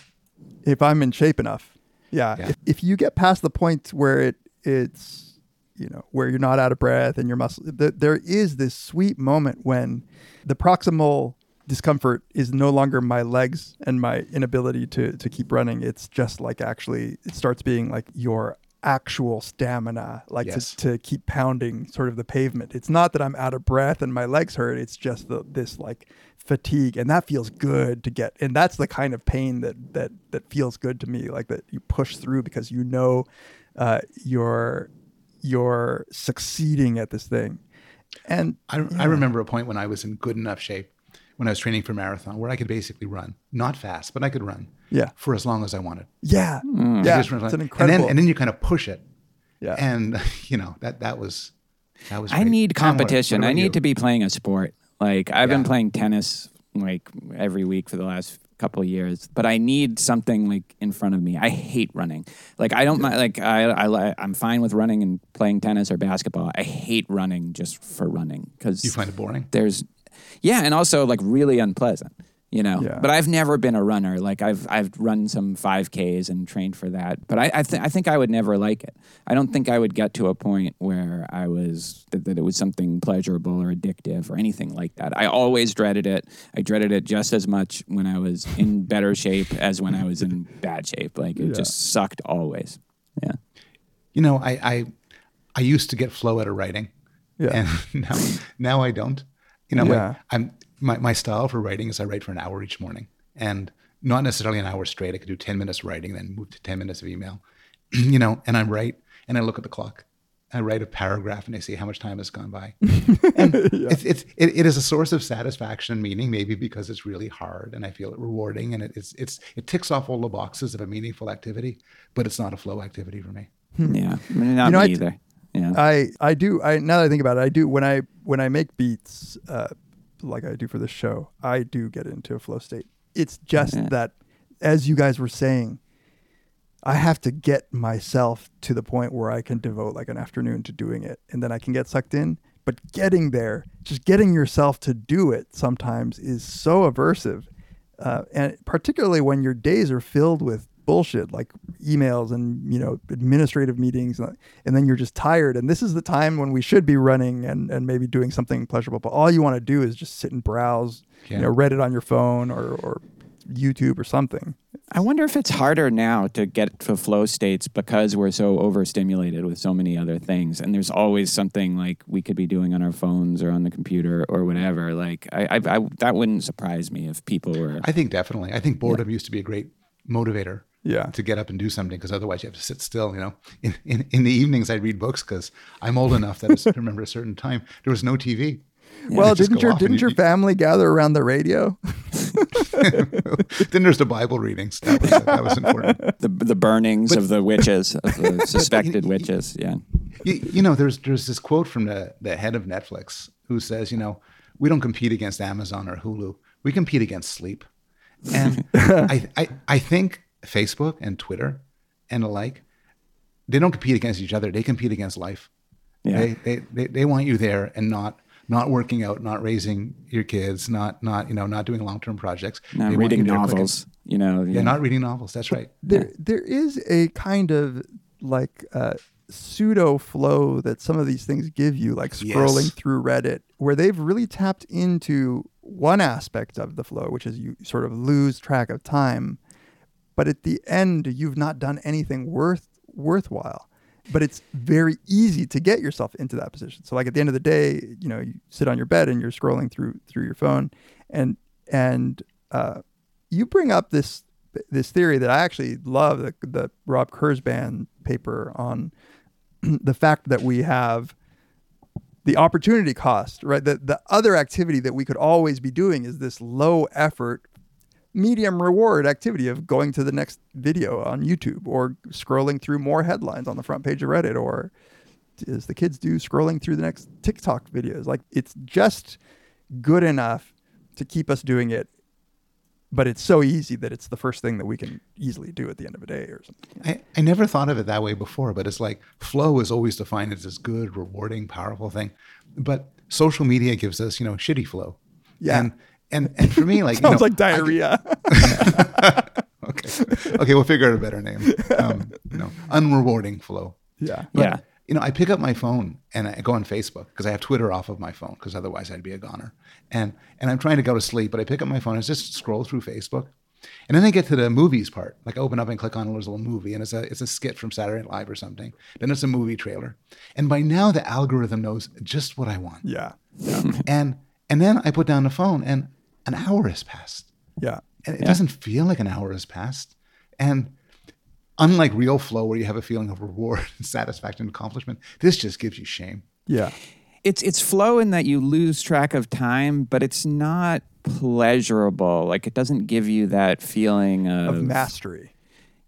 if I'm in shape enough, yeah. Yeah. If, if you get past the point where it it's you know where you're not out of breath and your muscle, th- there is this sweet moment when the proximal discomfort is no longer my legs and my inability to to keep running. It's just like actually it starts being like your actual stamina, like Yes. to, to keep pounding sort of the pavement. It's not that I'm out of breath and my legs hurt. It's just the, this like fatigue, and that feels good to get. And that's the kind of pain that that that feels good to me, like that you push through because you know uh, you're you're succeeding at this thing. And I, I remember a point when I was in good enough shape when I was training for marathon where I could basically run, not fast, but I could run. Yeah. For as long as I wanted. yeah, Mm. yeah, Just it's an And incredible. then and then you kind of push it. yeah. And you know, that that was that was I great. need John, what- competition. what I need you? to be playing a sport. Like I've been playing tennis like every week for the last couple of years, but I need something like in front of me. I hate running. Like I don't mind. Like I, I I'm fine with running and playing tennis or basketball. I hate running just for running because you find it boring. there's Yeah, and also like really unpleasant, you know. Yeah. But I've never been a runner. Like I've I've run some 5Ks and trained for that. But I I, th- I think I would never like it. I don't think I would get to a point where I was that, that it was something pleasurable or addictive or anything like that. I always dreaded it. I dreaded it just as much when I was in better shape as when I was in bad shape. Like it just sucked always. Yeah. You know, I I, I used to get flow out of writing, Yeah. and now now I don't. You know, my- I'm my my style for writing is I write for an hour each morning, and not necessarily an hour straight. I could do ten minutes of writing, then move to ten minutes of email. you know, and I write and I look at the clock. I write a paragraph and I see how much time has gone by. and it's, it's, it, it is a source of satisfaction and meaning, maybe because it's really hard and I feel it rewarding and it, it's, it's, it ticks off all the boxes of a meaningful activity, but it's not a flow activity for me. Hmm. Yeah. I mean, not You know, me I- either. Yeah. I I do I now that I think about it, I do when I when I make beats uh, like I do for this show, I do get into a flow state. It's just Yeah. that as you guys were saying, I have to get myself to the point where I can devote like an afternoon to doing it and then I can get sucked in. But getting there, just getting yourself to do it sometimes is so aversive. Uh, and particularly when your days are filled with bullshit like emails and you know administrative meetings uh, and then you're just tired and this is the time when we should be running and, and maybe doing something pleasurable but all you want to do is just sit and browse Yeah. you know reddit on your phone or, or youtube or something I wonder if it's harder now to get to flow states because we're so overstimulated with so many other things, and there's always something like we could be doing on our phones or on the computer or whatever. Like I, I, I that wouldn't surprise me if people were. I think definitely. I think boredom used to be a great motivator. Yeah. To get up and do something because otherwise you have to sit still. You know, in in, in the evenings I read books because I'm old enough that I remember a certain time there was no TV. well didn't your didn't your you- family gather around the radio then there's the Bible readings. That was that was important. the the burnings of the witches, of the suspected witches. Yeah. You, you know, there's there's this quote from the the head of Netflix who says, you know, we don't compete against Amazon or Hulu. We compete against sleep. And I, I I think Facebook and Twitter and the like, they don't compete against each other. They compete against life. Yeah. They, they, they, they want you there and not not working out, not raising your kids, not not you know not doing long term projects. Not They reading you novels. You know. Yeah, not reading novels. That's right. there there is a kind of like uh, pseudo flow that some of these things give you, like scrolling Yes. through Reddit, where they've really tapped into one aspect of the flow, which is you sort of lose track of time, but at the end you've not done anything worth worthwhile. But it's very easy to get yourself into that position. So, like at the end of the day, you know, you sit on your bed and you're scrolling through through your phone, and and uh, you bring up this this theory that I actually love the, the Rob Kurzban paper on the fact that we have the opportunity cost, right? The the other activity that we could always be doing is this low effort, medium reward activity of going to the next video on YouTube or scrolling through more headlines on the front page of Reddit or as the kids do, scrolling through the next TikTok videos. Like it's just good enough to keep us doing it but it's so easy that it's the first thing that we can easily do at the end of a day or something. I, I never thought of it that way before, but it's like flow is always defined as this good, rewarding, powerful thing. But social media gives us, you know, shitty flow. Yeah. And and and for me, like you Sounds know, like diarrhea. okay, okay, we'll figure out a better name. Um, you know, unrewarding flow. yeah. Yeah. You know, I pick up my phone and I go on Facebook because I have Twitter off of my phone because otherwise I'd be a goner. And and I'm trying to go to sleep, but I pick up my phone and just scroll through Facebook. And then I get to the movies part. Like I open up and click on a little movie and it's a it's a skit from Saturday Night Live or something. Then it's a movie trailer. And by now the algorithm knows just what I want. Yeah. And and then I put down the phone and an hour has passed. Yeah. And it doesn't feel like an hour has passed. And unlike real flow where you have a feeling of reward and satisfaction and accomplishment, this just gives you shame. Yeah. it's it's flow in that you lose track of time, but it's not pleasurable. Like it doesn't give you that feeling of, Of mastery.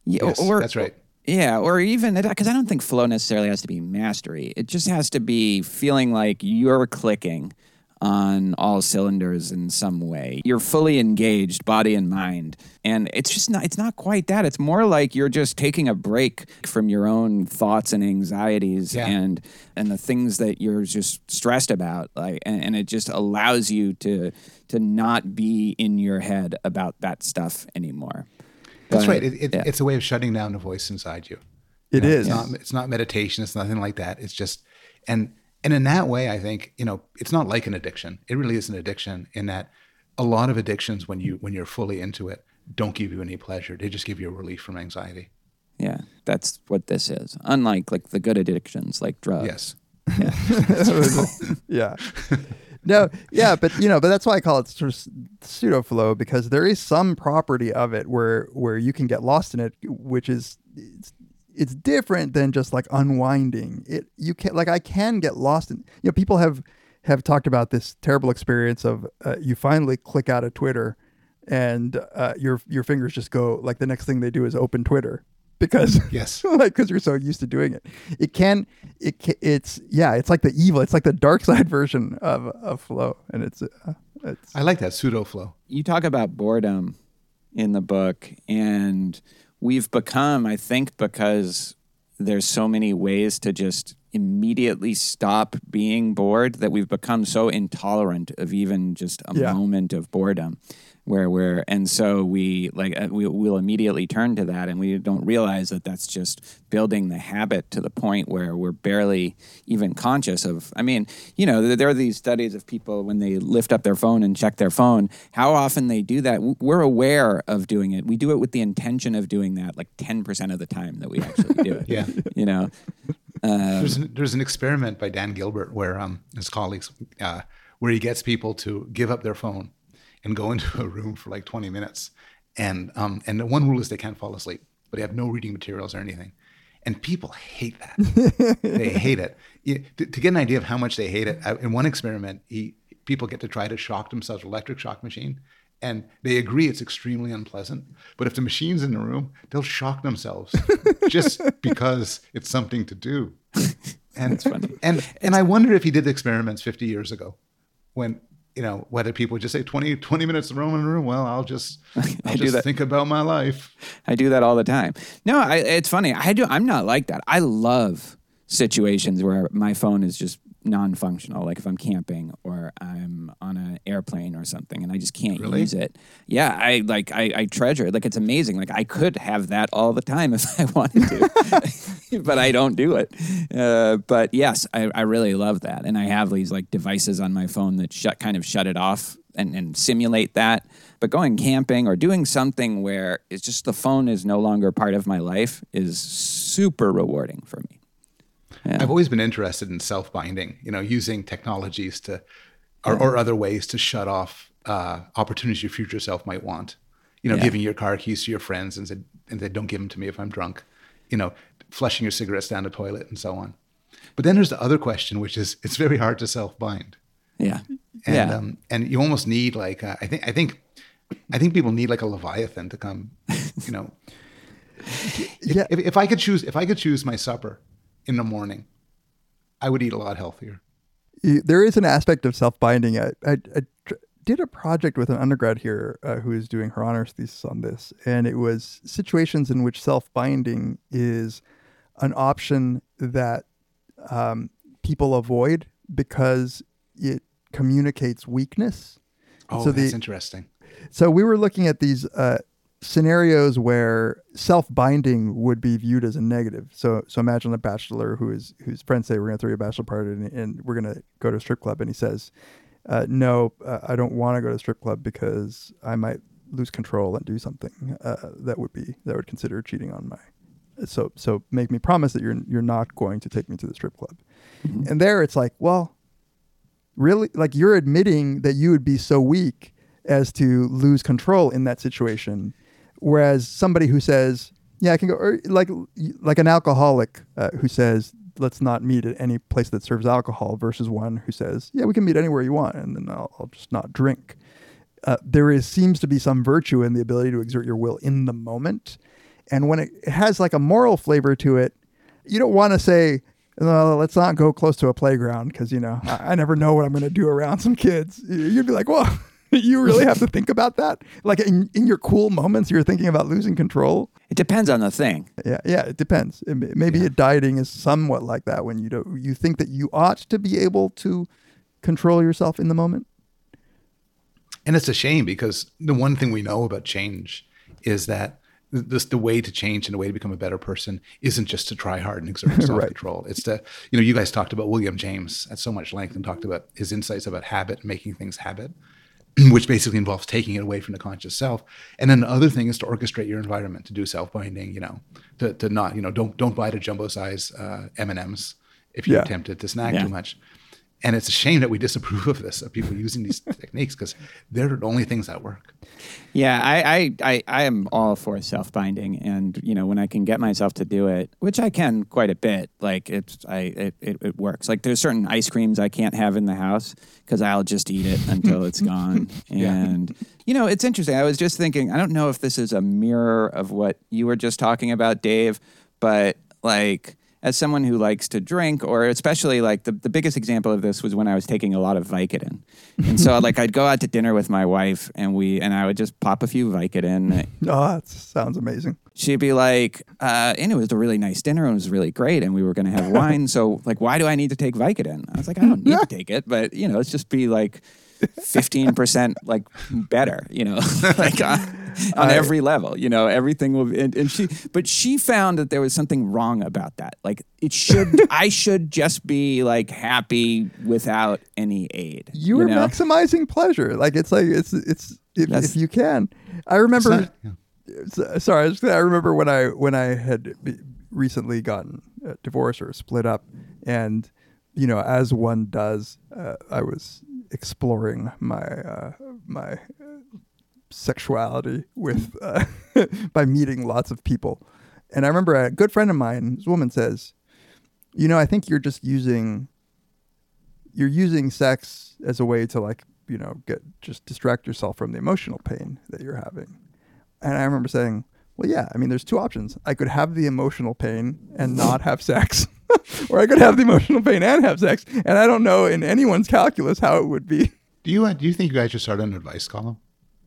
Yeah, Yes, or, that's right. Yeah, or even because I don't think flow necessarily has to be mastery. It just has to be feeling like you're clicking on all cylinders in some way. You're fully engaged, body and mind. And it's just not it's not quite that. It's more like you're just taking a break from your own thoughts and anxieties Yeah. and and the things that you're just stressed about. Like and, and it just allows you to to not be in your head about that stuff anymore. That's But, right. It, it, yeah. It's a way of shutting down the voice inside you. It You know, is. It's not, it's not meditation. It's nothing like that. It's just, and and in that way, I think you know, it's not like an addiction. It really is an addiction in that a lot of addictions, when you when you're fully into it, don't give you any pleasure. They just give you a relief from anxiety. Yeah, that's what this is. Unlike like the good addictions like drugs. Yes. yeah. No, yeah, but you know, but that's why I call it sort of pseudo flow because there is some property of it where where you can get lost in it, which is it's, it's different than just like unwinding. It you can like I can get lost in. You know, people have have talked about this terrible experience of uh, you finally click out of Twitter and uh, your your fingers just go like the next thing they do is open Twitter because Yes. like because you're so used to doing it. It can it ca it's yeah it's like the evil it's like the dark side version of of flow and it's uh, it's I like that pseudo flow. you talk about boredom in the book and we've become i think because there's so many ways to just immediately stop being bored that we've become so intolerant of even just a Yeah. moment of boredom where we're and so we like uh, we, we'll immediately turn to that and we don't realize that that's just building the habit to the point where we're barely even conscious of i mean you know there, there are these studies of people when they lift up their phone and check their phone how often they do that. We're aware of doing it. We do it with the intention of doing that like 10% of the time that we actually do it Yeah. you know? There's an, there's an experiment by Dan Gilbert where um, his colleagues, uh, where he gets people to give up their phone and go into a room for like 20 minutes, and um, and the one rule is they can't fall asleep, but they have no reading materials or anything, and people hate that. they hate it. You- to, to get an idea of how much they hate it, uh, in one experiment, he people get to try to shock themselves with electric shock machine. And they agree it's extremely unpleasant. But if the machine's in the room, they'll shock themselves just because it's something to do. And and and I wonder if he did experiments 50 years ago, when you know whether people just say 20, 20 minutes in a room. Well, I'll just I'll just think about my life. I do that all the time. No, I, it's funny. I do. I'm not like that. I love situations where my phone is just non-functional, like if I'm camping or I'm on an airplane or something, and I just can't Really? use it. Yeah, I like. I, I treasure it. Like it's amazing. Like I could have that all the time if I wanted to, but I don't do it. Uh, but yes, I, I really love that, and I have these like devices on my phone that shut kind of shut it off and, and simulate that. But going camping or doing something where it's just the phone is no longer part of my life is super rewarding for me. I've always been interested in self binding. You know, using technologies to or, or other ways to shut off uh, opportunities your future self might want. You know, Yeah. giving your car keys to your friends and said and they don't give them to me if I'm drunk. You know, flushing your cigarettes down the toilet and so on. But then there's the other question, which is it's very hard to self bind. Yeah. and yeah. um, and you almost need like uh, I think I think I think people need like a leviathan to come, you know. yeah If, if I could choose, if I could choose my supper in the morning, I would eat a lot healthier. there is an aspect of self binding. I, I, I tr- did a project with an undergrad here uh, who is doing her honors thesis on this, and it was situations in which self binding is an option that um, people avoid because it communicates weakness. Oh, So that's the- interesting. So we were looking at these uh, scenarios where self-binding would be viewed as a negative. So so imagine a bachelor who is whose friends say we're going to throw you a bachelor party and, and we're going to go to a strip club, and he says, uh, "No, uh, I don't want to go to a strip club because I might lose control and do something uh, that would be that would consider cheating on my." So so make me promise that you're you're not going to take me to the strip club. And there it's like, well, really like you're admitting that you would be so weak as to lose control in that situation whereas somebody who says yeah i can go or like like an alcoholic uh, who says let's not meet at any place that serves alcohol versus one who says yeah we can meet anywhere you want and then i'll, I'll just not drink. Uh, there is seems to be some virtue in the ability to exert your will in the moment. And when it has like a moral flavor to it you don't want to say let's not go close to a playground because you know I, I never know what I'm going to do around some kids. You'd be like, well, you really have to think about that. Like in, in your cool moments, you're thinking about losing control. It depends on the thing. Yeah, yeah, it depends. It may- maybe dieting is somewhat like that when you don't you think that you ought to be able to control yourself in the moment. And it's a shame because the one thing we know about change is that this the way to change and the way to become a better person isn't just to try hard and exert self control. It's to you know you guys talked about William James at so much length and talked about his insights about habit, making things habit, which basically involves taking it away from the conscious self. And then the other thing is to orchestrate your environment to do self binding. You know, to, to not you know don't don't buy the jumbo size uh, M and M's if you're Yeah. tempted to snack Yeah. too much. And it's a shame that we disapprove of this, of people using these techniques, because they're the only things that work. Yeah, I, I, I, I am all for self binding, and you know when I can get myself to do it, which I can quite a bit. Like it's, I, it, it, it works. Like there's certain ice creams I can't have in the house because I'll just eat it until it's gone. And you know, it's interesting. I was just thinking. I don't know if this is a mirror of what you were just talking about, Dave, but like as someone who likes to drink, or especially like the, the biggest example of this was when I was taking a lot of Vicodin. And so like I'd go out to dinner with my wife and we and I would just pop a few Vicodin. Oh, that sounds amazing. She'd be like, uh, and it was a really nice dinner and it was really great and we were gonna have wine. So like why do I need to take Vicodin? I was like, I don't need to take it, but you know, it's just be like fifteen percent like better, you know, like on, on every level, you know, everything will. And, and she, but she found that there was something wrong about that. Like it should, I should just be like happy without any aid. You were know? maximizing pleasure. Like it's like it's it's if, if you can. I remember. not-. Sorry, I, was, I remember when I when I had recently gotten uh, divorced or split up, and you know, as one does, uh, I was exploring my uh, my uh, sexuality with uh, by meeting lots of people, and I remember a good friend of mine, this woman says, "You know, I think you're just using you're using sex as a way to like you know get just distract yourself from the emotional pain that you're having." And I remember saying, well, yeah, I mean, there's two options. I could have the emotional pain and not have sex, or I could have the emotional pain and have sex. And I don't know in anyone's calculus how it would be. Do you uh, do you think you guys should start an advice column?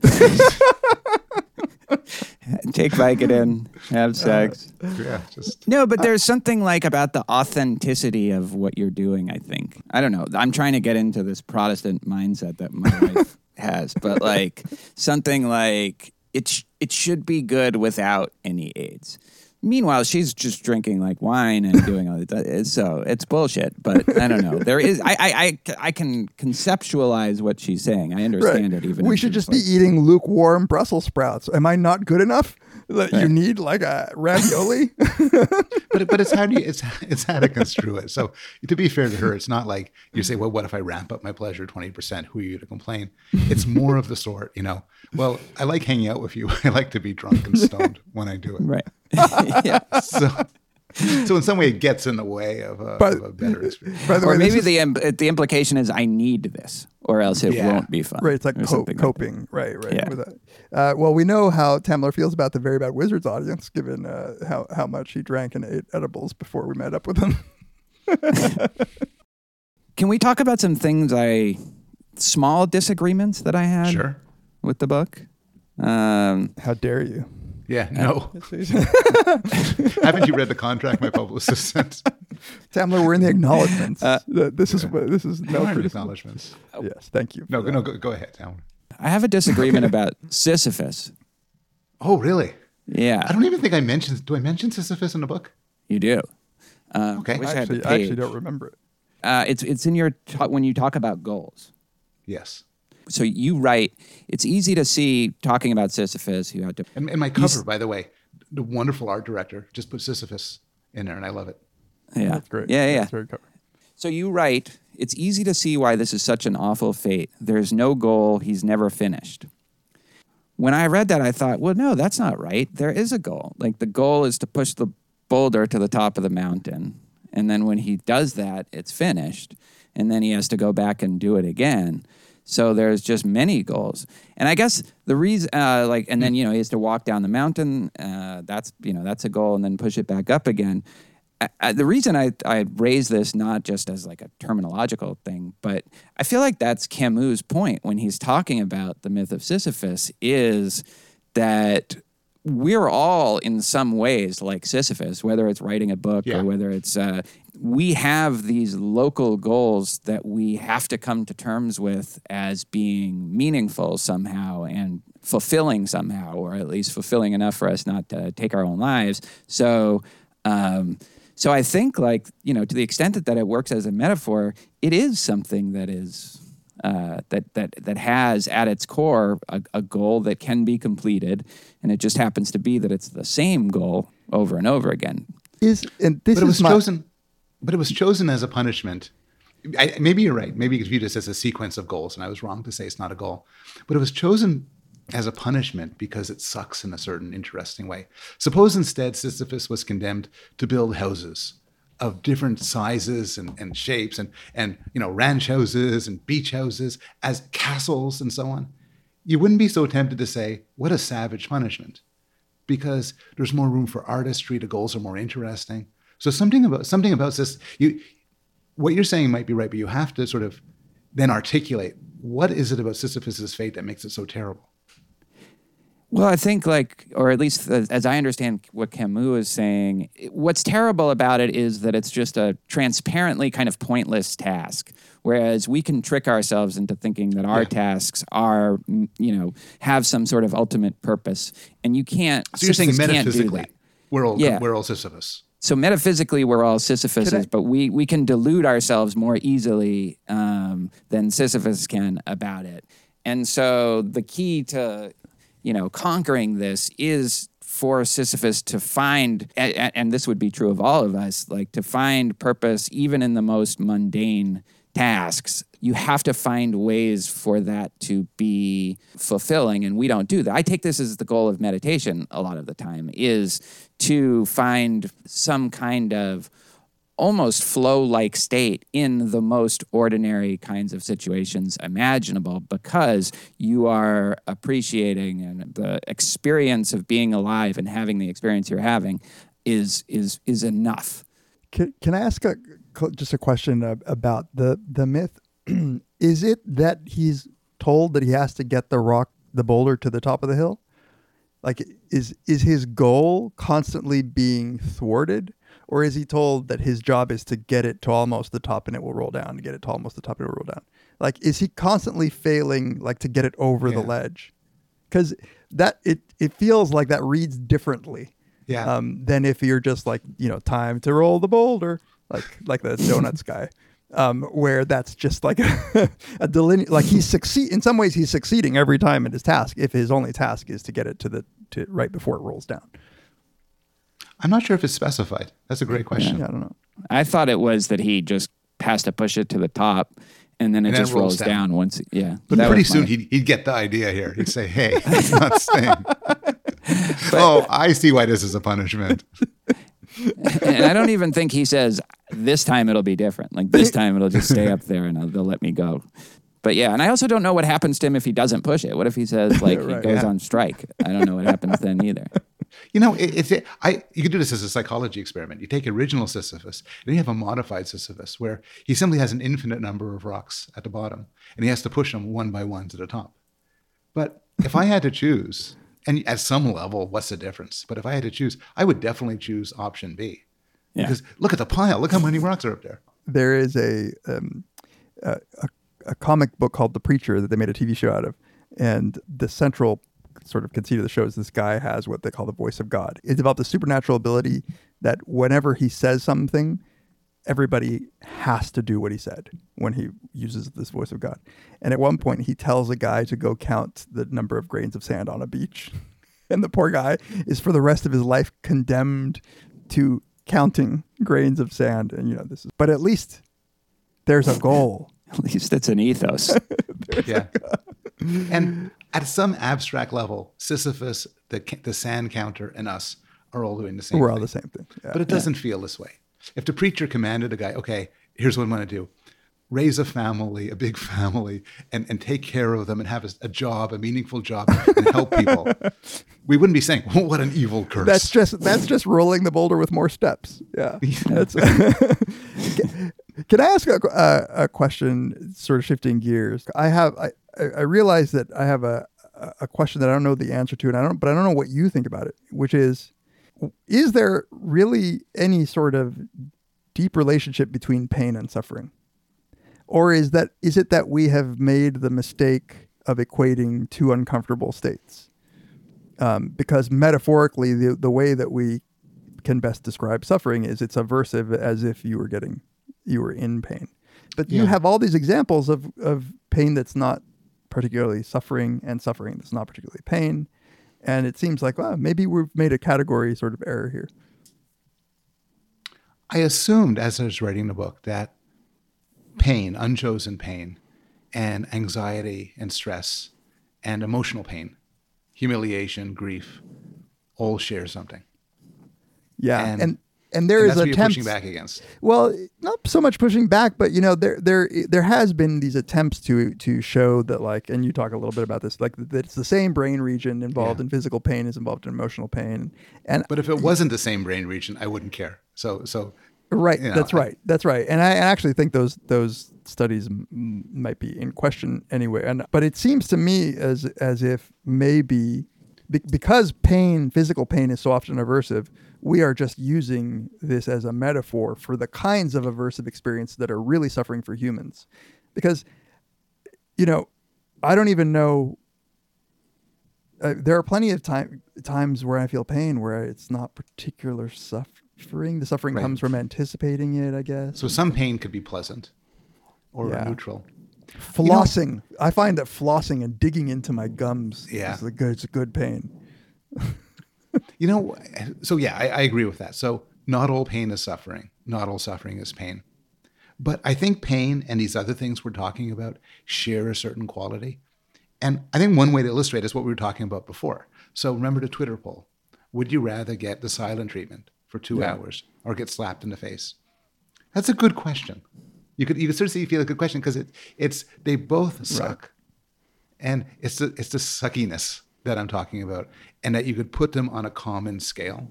Take Vicodin, have uh, sex. Yeah, just No, but there's something like about the authenticity of what you're doing, I think. I don't know. I'm trying to get into this Protestant mindset that my wife has, but like something like it sh- it should be good without any aids. Meanwhile, she's just drinking like wine and doing all that. Uh, so it's bullshit. But I don't know. There is I I I, I can conceptualize what she's saying. I understand it. Even we should just be eating lukewarm Brussels sprouts. Am I not good enough? That you need like a ravioli? but but it's how do you it's it's how to construe it. So to be fair to her, it's not like you say, well, what if I ramp up my pleasure twenty percent? Who are you to complain? It's more of the sort, you know. Well, I like hanging out with you. I like to be drunk and stoned when I do it. right. yeah. So so in some way, it gets in the way of a, But- of a better experience. By the Or way, maybe is- the im- the implication is I need this, or else it Yeah. won't be fun. Right, it's like co- something like coping. right, right. Yeah. With that. Uh, well, we know how Tamler feels about the Very Bad Wizards audience, given uh, how how much he drank and ate edibles before we met up with him. Can we talk about some things I small disagreements that I had Sure. with the book? Um, How dare you? Yeah. No. Haven't you read the contract my publicist sent? Tamler, we're in the acknowledgments. Uh, this is what this is no No criticism. acknowledgments. Yes, thank you. No, no, go, go ahead, Tom. I have a disagreement about Sisyphus. Oh, really? Yeah, I don't even think I mentioned. Do I mention Sisyphus in the book? you do. Uh, Okay. wish I Actually, I actually don't remember it. Uh, it's it's in your ta- when you talk about goals. Yes. So you write. It's easy to see talking about Sisyphus. You had to. And, and my cover, by the way, the wonderful art director just put Sisyphus in there, and I love it. Yeah, That's great. Yeah, yeah. That's very cool. So you write, it's easy to see why this is such an awful fate. There's no goal, he's never finished. When I read that, I thought, well, no, that's not right. There is a goal. Like the goal is to push the boulder to the top of the mountain. And then when he does that, it's finished. And then he has to go back and do it again. So there's just many goals. And I guess the reason, uh, like, and then, you know, he has to walk down the mountain. Uh, that's, you know, that's a goal and then push it back up again. I, I, the reason I, I raise this not just as like a terminological thing, but I feel like that's Camus' point when he's talking about the myth of Sisyphus is that we're all in some ways like Sisyphus, whether it's writing a book Yeah. or whether it's uh, we have these local goals that we have to come to terms with as being meaningful somehow and fulfilling somehow, or at least fulfilling enough for us not to take our own lives. So, um, so I think like you know to the extent that, that it works as a metaphor, it is something that is uh, that that that has at its core a, a goal that can be completed, and it just happens to be that it's the same goal over and over again. Is and this but it is was my, chosen but it was chosen as a punishment I, maybe you're right maybe you could view this as a sequence of goals and i was wrong to say it's not a goal but it was chosen as a punishment because it sucks in a certain interesting way suppose instead sisyphus was condemned to build houses of different sizes and, and shapes and, and you know ranch houses and beach houses as castles and so on you wouldn't be so tempted to say what a savage punishment because there's more room for artistry. The goals are more interesting. So something about something about this, you, what you're saying might be right, but you have to sort of then articulate what is it about Sisyphus's fate that makes it so terrible. Well, I think like, or at least as, I understand what Camus is saying, what's terrible about it is that it's just a transparently kind of pointless task. Whereas we can trick ourselves into thinking that our Yeah. tasks are, mm, you know, have some sort of ultimate purpose, and you can't. So you're saying Sisyphus can't do metaphysically, we're all Yeah. we're all Sisyphus. So metaphysically, we're all Sisyphuses, I- but we we can delude ourselves more easily um, than Sisyphus can about it. And so the key to you know conquering this is for Sisyphus to find, a- a- and this would be true of all of us, like to find purpose even in the most mundane tasks. You have to find ways for that to be fulfilling, and we don't do that. I take this as the goal of meditation a lot of the time is to find some kind of almost flow like state in the most ordinary kinds of situations imaginable because you are appreciating and the experience of being alive and having the experience you're having is is is enough Can, can I ask a just a question uh, about the the myth? is it that he's told that he has to get the rock, the boulder, to the top of the hill? Like, is is his goal constantly being thwarted, or is he told that his job is to get it to almost the top and it will roll down, to get it to almost the top and it will roll down? Like, is he constantly failing, like, to get it over the ledge? Because that it it feels like that reads differently Yeah. um, than if you're just like you know time to roll the boulder like like the donuts guy um, where that's just like a, a deline- like he's succeed in some ways he's succeeding every time in his task if his only task is to get it to the to right before it rolls down I'm not sure if it's specified. That's a great question. yeah, I don't know i thought it was that he just has to push it to the top and then it And just it rolls rolls down. down. once yeah But That pretty soon my- he'd, he'd get the idea here. He'd say, "Hey, it's not staying." oh, I see why this is a punishment. and I don't even think he says this time it'll be different. Like this time it'll just stay up there and they'll let me go. But yeah, and I also don't know what happens to him if he doesn't push it. What if he says like Right. he goes Yeah. on strike? I don't know what happens then either. You know, it, it's it, I. You could do this as a psychology experiment. You take original Sisyphus, and you have a modified Sisyphus where he simply has an infinite number of rocks at the bottom, and he has to push them one by one to the top. But if I had to choose, and at some level, what's the difference? But if I had to choose, I would definitely choose option B, Yeah. because look at the pile. Look how many rocks are up there. there is a, um, a, a a comic book called The Preacher that they made a TV show out of, and the central sort of conceit of the show is this guy has what they call the voice of God. It's about the supernatural ability that whenever he says something, everybody has to do what he said when he uses this voice of God. And at one point, he tells a guy to go count the number of grains of sand on a beach. And the poor guy is for the rest of his life condemned to counting grains of sand. And, you know, this is, but at least there's a goal. At least it's an ethos. Yeah. and at some abstract level, Sisyphus, the the sand counter, and us are all doing the same. Thing. We're all the same thing. Yeah. But it doesn't feel this way. If the preacher commanded a guy, okay, here's what I'm going to do raise a family, a big family, and, and take care of them and have a, a job, a meaningful job, and help people, we wouldn't be saying, "Oh, what an evil curse." That's just that's just rolling the boulder with more steps. Yeah. That's, can, can I ask a, a, a question, sort of shifting gears? I have I, I I realize that I have a a question that I don't know the answer to, and I don't, but I don't know what you think about it. Which is, is there really any sort of deep relationship between pain and suffering? Or is that is it that we have made the mistake of equating two uncomfortable states? Um, because metaphorically, the the way that we can best describe suffering is it's aversive, as if you were getting you were in pain. But you have all these examples of of pain that's not particularly suffering and suffering that's not particularly pain, and it seems like well maybe we've made a category sort of error here. I assumed as I was writing the book that pain, unchosen pain, and anxiety and stress and emotional pain, humiliation, grief, all share something. Yeah, And- and and, there and is attempts. pushing back against. Well, not so much pushing back, but you know, there there there has been these attempts to to show that like, and you talk a little bit about this, like that it's the same brain region involved Yeah. in physical pain is involved in emotional pain, and But if it wasn't the same brain region, I wouldn't care. So, so right, you know, that's I- right, that's right, and I actually think those those studies m- might be in question anyway, and but it seems to me as as if maybe be- because pain, physical pain, is so often aversive, we are just using this as a metaphor for the kinds of aversive experience that are really suffering for humans. Because, you know, I don't even know. Uh, there are plenty of time times where I feel pain where it's not particular suffering. The suffering Right. comes from anticipating it, I guess. so some pain could be pleasant or Yeah. neutral. flossing. I find that flossing and digging into my gums Yeah. is a good. It's a good pain. You know, so yeah, I, I agree with that. So not all pain is suffering. Not all suffering is pain. But I think pain and these other things we're talking about share a certain quality. And I think one way to illustrate is what we were talking about before. So remember the Twitter poll. Would you rather get the silent treatment for two Yeah. hours or get slapped in the face? That's a good question. You could you could sort of feel a good question because it it's they both suck. And it's the it's the suckiness that I'm talking about, and that you could put them on a common scale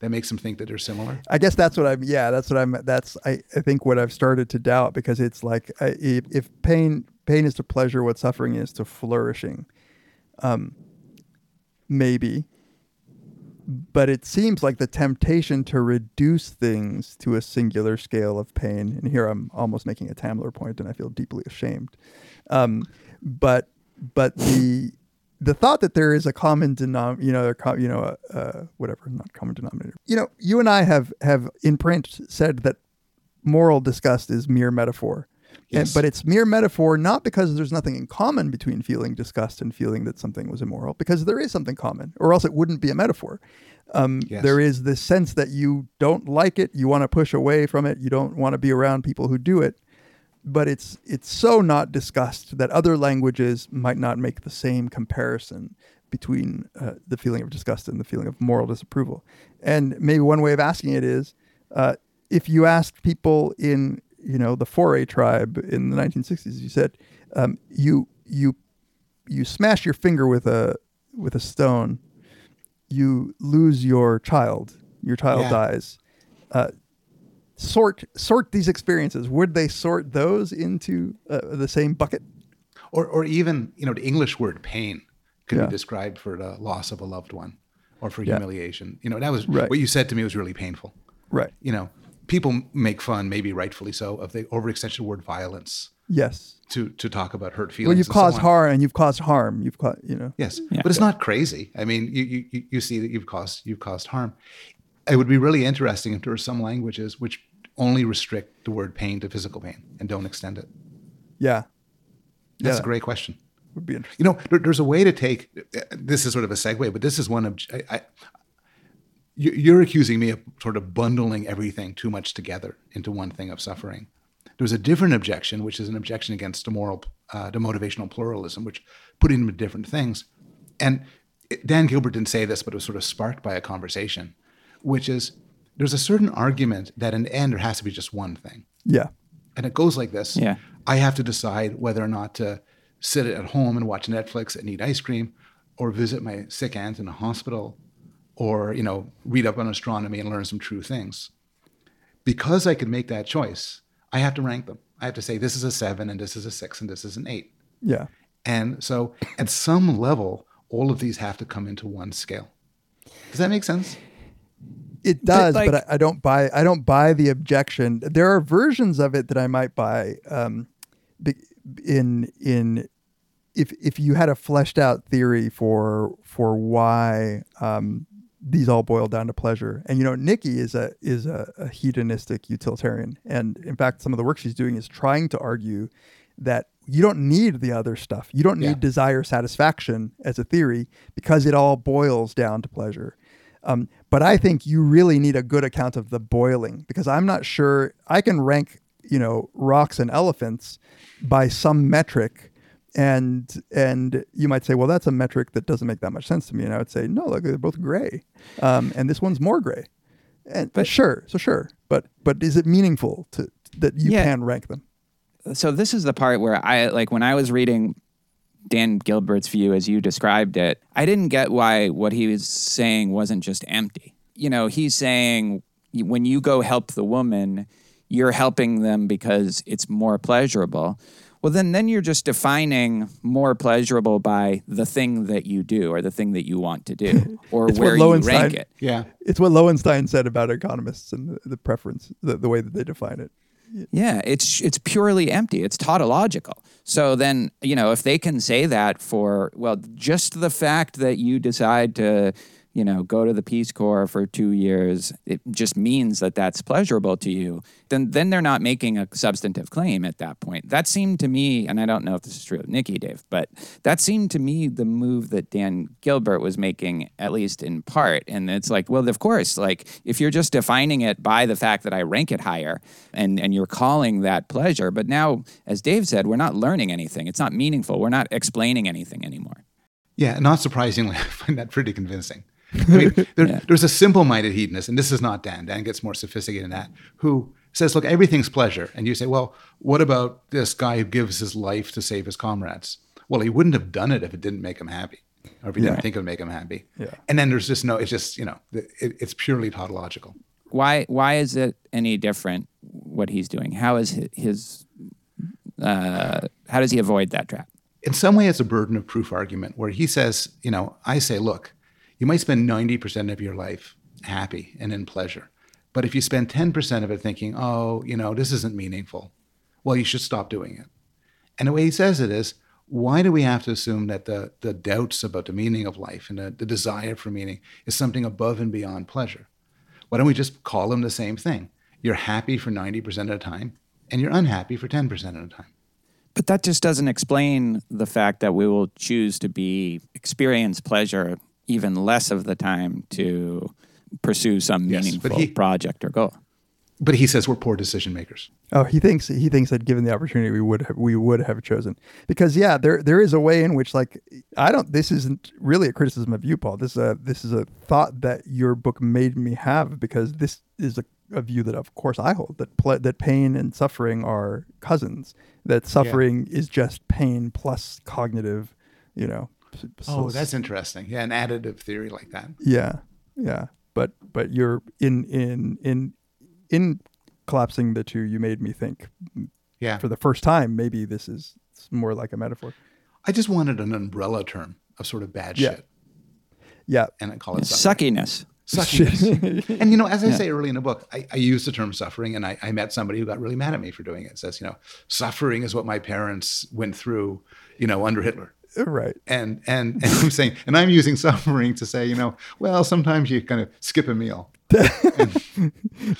that makes them think that they're similar. I guess that's what I'm. Yeah, that's what I'm. That's I, I think what I've started to doubt because it's like I, if, pain pain is to pleasure, what suffering is to flourishing. Um, maybe, but it seems like the temptation to reduce things to a singular scale of pain. And here I'm almost making a Tamler point, and I feel deeply ashamed. Um, but but the the thought that there is a common denom, you know, a co- you know, uh, uh, whatever, not common denominator. You know, you and I have have in print said that moral disgust is mere metaphor. And, but it's mere metaphor not because there's nothing in common between feeling disgust and feeling that something was immoral, because there is something common, or else it wouldn't be a metaphor. Um, Yes. There is this sense that you don't like it, you want to push away from it, you don't want to be around people who do it but it's it's so not discussed that other languages might not make the same comparison between uh, the feeling of disgust and the feeling of moral disapproval. And maybe one way of asking it is, uh, if you asked people in you know the Fore tribe in the 1960s, you said um, you you you smash your finger with a with a stone, you lose your child, your child Yeah. dies. Uh, sort sort these experiences would they sort those into uh, the same bucket Or, or even, you know, the English word pain could Yeah. be described for the loss of a loved one or for Yeah. humiliation. You know, that was Right. what you said to me was really painful. right You know, people make fun, maybe rightfully so, of the overextension of word violence yes to to talk about hurt feelings. well you've and so caused harm and you've caused harm you've caused you know Yes, Yeah. but it's not crazy. I mean, you, you you- you see that you've caused you've caused harm. It would be really interesting if there were some languages which only restrict the word pain to physical pain and don't extend it. yeah That's Yeah. a great question. would be interesting You know, there, there's a way to take. This is sort of a segue, but this is one of. I, I, you- you're accusing me of sort of bundling everything too much together into one thing of suffering. There's a different objection, which is an objection against the moral, uh, the motivational pluralism, which putting into different things. And Dan Gilbert didn't say this, but it was sort of sparked by a conversation, which is there's a certain argument that in the end there has to be just one thing yeah And it goes like this. Yeah. I have to decide whether or not to sit at home and watch Netflix and eat ice cream or visit my sick aunt in a hospital or, you know, read up on astronomy and learn some true things. Because I can make that choice, I have to rank them. I have to say this is a seven and this is a six and this is an eight. Yeah. And so at some level, all of these have to come into one scale. Does that make sense? It does, but, like- I, I don't buy. I don't buy the objection. There are versions of it that I might buy. Um, in in if if you had a fleshed out theory for for why um, these all boil down to pleasure, and you know, Nikki is a is a, a hedonistic utilitarian, and in fact, some of the work she's doing is trying to argue that you don't need the other stuff. You don't need Yeah. desire satisfaction as a theory because it all boils down to pleasure. Um, but I think you really need a good account of the boiling because I'm not sure I can rank, you know, rocks and elephants by some metric. And and you might say, well, that's a metric that doesn't make that much sense to me. And I would say, no, look, they're both gray, um, and this one's more gray. And but sure, so sure, but but is it meaningful to that you Yeah. can rank them? so this is the part where I like when I was reading Dan Gilbert's view as you described it, I didn't get why what he was saying wasn't just empty. You know, he's saying when you go help the woman, you're helping them because it's more pleasurable. Well, then, then you're just defining more pleasurable by the thing that you do or the thing that you want to do or where you rank it. Yeah. It's what Loewenstein said about economists and the, the preference, the, the way that they define it. Yeah, it's it's purely empty. It's tautological. So then, you know, if they can say that for well, just the fact that you decide to, you know, go to the Peace Corps for 2 years, it just means that that's pleasurable to you. Then then they're not making a substantive claim at that point. That seemed to me, and I don't know if this is true of Nikki Dave, but that seemed to me the move that Dan Gilbert was making at least in part. And it's like, well, of course, like if you're just defining it by the fact that I rank it higher and, and you're calling that pleasure, but now, as Dave said, we're not learning anything. It's not meaningful. We're not explaining anything anymore. Yeah, not surprisingly, I find that pretty convincing. I mean, there, there's a simple-minded hedonist, and this is not Dan. Dan gets more sophisticated than that. Who says, "Look, everything's pleasure," and you say, "Well, what about this guy who gives his life to save his comrades?" Well, he wouldn't have done it if it didn't make him happy, or if he didn't think it would make him happy. Yeah. And then there's just no. It's just you know, it, it's purely tautological. Why why is it any different what he's doing? How is hi- his uh, how does he avoid that trap? in some way it's a burden of proof argument where he says, you know, I say, look, you might spend 90% of your life happy and in pleasure. But if you spend 10% of it thinking, oh, you know, this isn't meaningful, well, you should stop doing it. And the way he says it is, why do we have to assume that the, the doubts about the meaning of life and the, the desire for meaning is something above and beyond pleasure? Why don't we just call them the same thing? You're happy for 90% of the time, and you're unhappy for 10% of the time. But that just doesn't explain the fact that we will choose to be experience pleasure even less of the time to pursue some Yes, meaningful but he- project or goal. But he says we're poor decision makers. Oh, he thinks he thinks that given the opportunity, we would have, we would have chosen because yeah, there there is a way in which like I don't. This isn't really a criticism of you, Paul. This is a this is a thought that your book made me have because this is a, a view that of course I hold that ple- that pain and suffering are cousins. That suffering is just pain plus cognitive, you know. S- Oh, that's interesting. Yeah, an additive theory like that. yeah, yeah. But but you're in in in in collapsing the two. You made me think Yeah. for the first time, maybe this is more like a metaphor. I just wanted an umbrella term of sort of bad Yeah. shit, Yeah. and I call it suffering. Suckiness. Suckiness. and you know, as I say early in the book, I, I use the term suffering, and I, I met somebody who got really mad at me for doing it. Says, you know, suffering is what my parents went through, you know, under Hitler. Right. And and and I'm saying, and I'm using suffering to say, you know, well, sometimes you kind of skip a meal.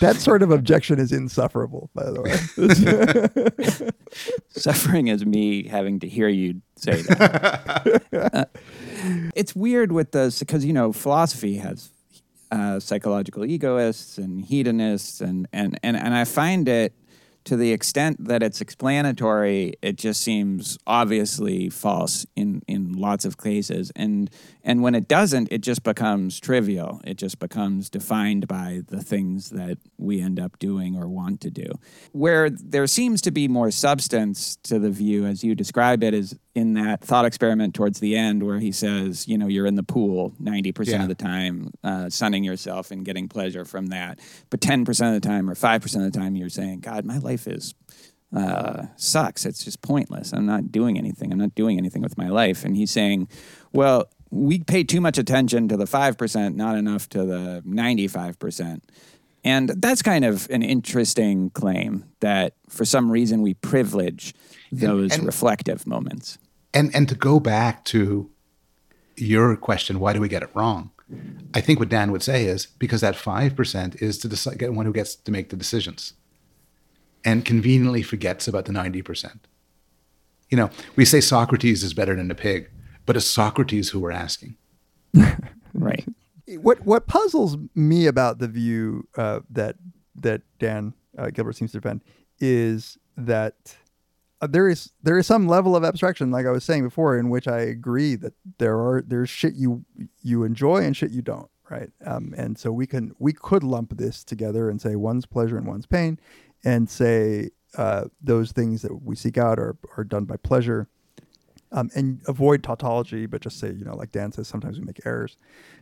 That sort of objection is insufferable, by the way. Suffering is me having to hear you say that. Uh, it's weird with the because you know philosophy has uh, psychological egoists and hedonists and and and and I find it to the extent that it's explanatory, it just seems obviously false in in lots of cases. And and when it doesn't, it just becomes trivial. It just becomes defined by the things that we end up doing or want to do. Where there seems to be more substance to the view, as you describe it, is in that thought experiment towards the end where he says, you know, you're in the pool 90% Yeah. of the time, uh, sunning yourself and getting pleasure from that. But 10% of the time or 5% of the time, you're saying, God, my life is uh, sucks. It's just pointless. I'm not doing anything. I'm not doing anything with my life. And he's saying, well, we pay too much attention to the 5%, not enough to the 95%. And that's kind of an interesting claim that for some reason we privilege those and- reflective moments. And and to go back to your question, why do we get it wrong? I think what Dan would say is because that five percent is to decide get one who gets to make the decisions, and conveniently forgets about the ninety percent. You know, we say Socrates is better than a pig, but it's Socrates who we're asking. Right. what what puzzles me about the view uh, that that Dan uh, Gilbert seems to defend is that uh, there is there is some level of abstraction, like I was saying before, in which I agree that there are there's shit you you enjoy and shit you don't, right? Um, and so we can we could lump this together and say one's pleasure and one's pain, and say uh, those things that we seek out are are done by pleasure, um, and avoid tautology, but just say, you know, like Dan says, sometimes we make errors.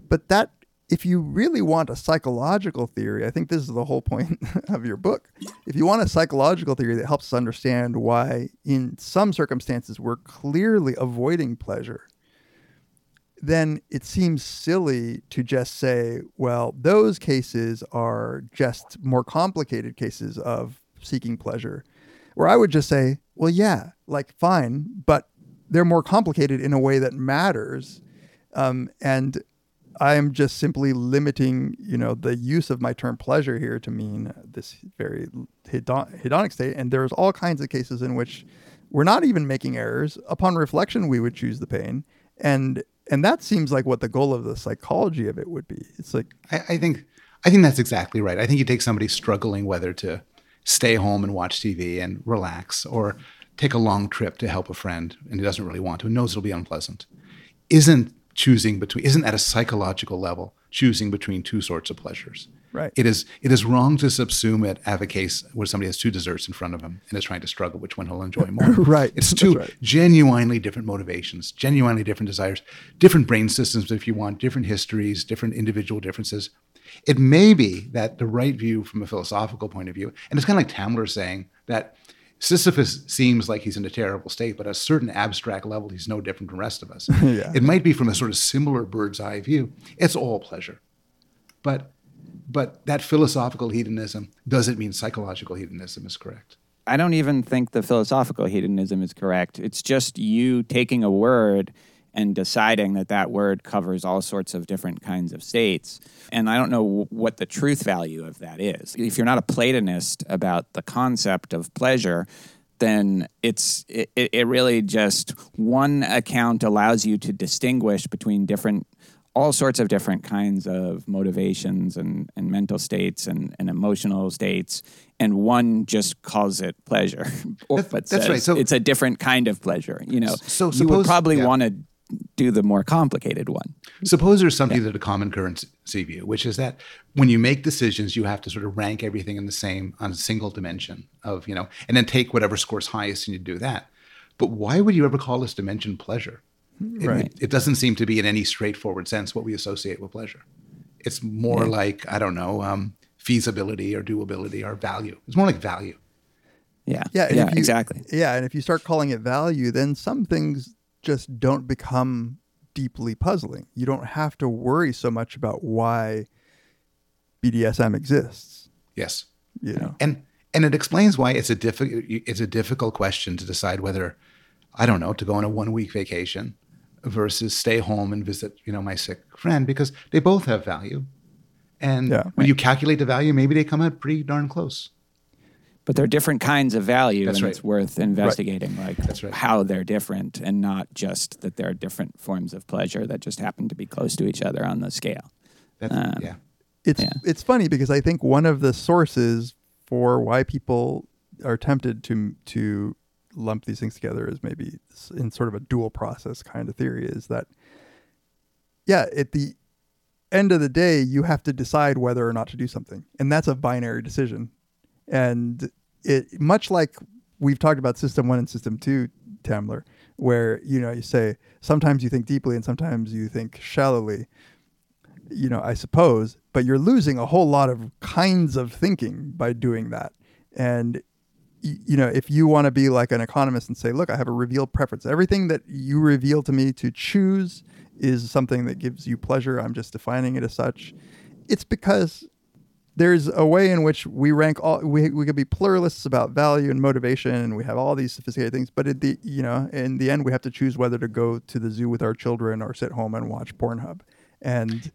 But that, if you really want a psychological theory, I think this is the whole point of your book. If you want a psychological theory that helps us understand why, in some circumstances, we're clearly avoiding pleasure, then it seems silly to just say, well, those cases are just more complicated cases of seeking pleasure. Where I would just say, well, yeah, like fine, but they're more complicated in a way that matters. Um, and I'm just simply limiting, you know, the use of my term pleasure here to mean this very hedon- hedonic state. And there's all kinds of cases in which we're not even making errors. Upon reflection, we would choose the pain, and and that seems like what the goal of the psychology of it would be. It's like I, I think I think that's exactly right. I think you take somebody struggling whether to stay home and watch TV and relax or take a long trip to help a friend and he doesn't really want to knows it'll be unpleasant. Isn't choosing between isn't at a psychological level choosing between two sorts of pleasures. Right. It is it is wrong to subsume it have a case where somebody has two desserts in front of him and is trying to struggle which one he'll enjoy more. Right. It's two right. genuinely different motivations, genuinely different desires, different brain systems if you want, different histories, different individual differences. It may be that the right view from a philosophical point of view, and it's kind of like Tamler saying that Sisyphus seems like he's in a terrible state, but at a certain abstract level, he's no different from the rest of us. Yeah. It might be from a sort of similar bird's eye view. It's all pleasure. But but that philosophical hedonism doesn't mean psychological hedonism is correct. I don't even think the philosophical hedonism is correct. It's just you taking a word and deciding that that word covers all sorts of different kinds of states. And I don't know what the truth value of that is. If you're not a Platonist about the concept of pleasure, then it's it, it really just one account allows you to distinguish between different all sorts of different kinds of motivations and, and mental states and, and emotional states and one just calls it pleasure or That's- but that's right. So- it's a different kind of pleasure you know So you would probably yeah. want to do the more complicated one Suppose there's something that a common currency view, which is that when you make decisions, you have to sort of rank everything in the same on a single dimension of, you know, and then take whatever scores highest and you do that. But why would you ever call this dimension pleasure? It- Right. It, it doesn't seem to be in any straightforward sense what we associate with pleasure. It's more like, I don't know, um, feasibility or doability or value. It's more like value. yeah Yeah, yeah you- exactly Yeah, and if you start calling it value, then some things just don't become deeply puzzling. You don't have to worry so much about why BDSM exists. Yes. You know, and and it explains why it's a difficult it's a difficult question to decide whether I don't know to go on a one week vacation versus stay home and visit you know my sick friend because they both have value, and Yeah. when you calculate the value, maybe they come out pretty darn close. But they're different kinds of value That's and right. it's worth investigating like That's right. how they're different and not just that there are different forms of pleasure that just happen to be close to each other on the scale That's, Um, yeah, it's Yeah. it's funny because I think one of the sources for why people are tempted to to lump these things together is maybe in sort of a dual process kind of theory is that yeah, at the end of the day, you have to decide whether or not to do something, and that's a binary decision. And it much like we've talked about system one and system two, Tamler, where you know you say sometimes you think deeply and sometimes you think shallowly. You know, I suppose, but you're losing a whole lot of kinds of thinking by doing that. And you know, if you want to be like an economist and say, look, I have a revealed preference. Everything that you reveal to me to choose is something that gives you pleasure. I'm just defining it as such. It's because there's a way in which we rank all we, we could be pluralists about value and motivation and we have all these sophisticated things but at the you know in the end we have to choose whether to go to the zoo with our children or sit home and watch pornhub and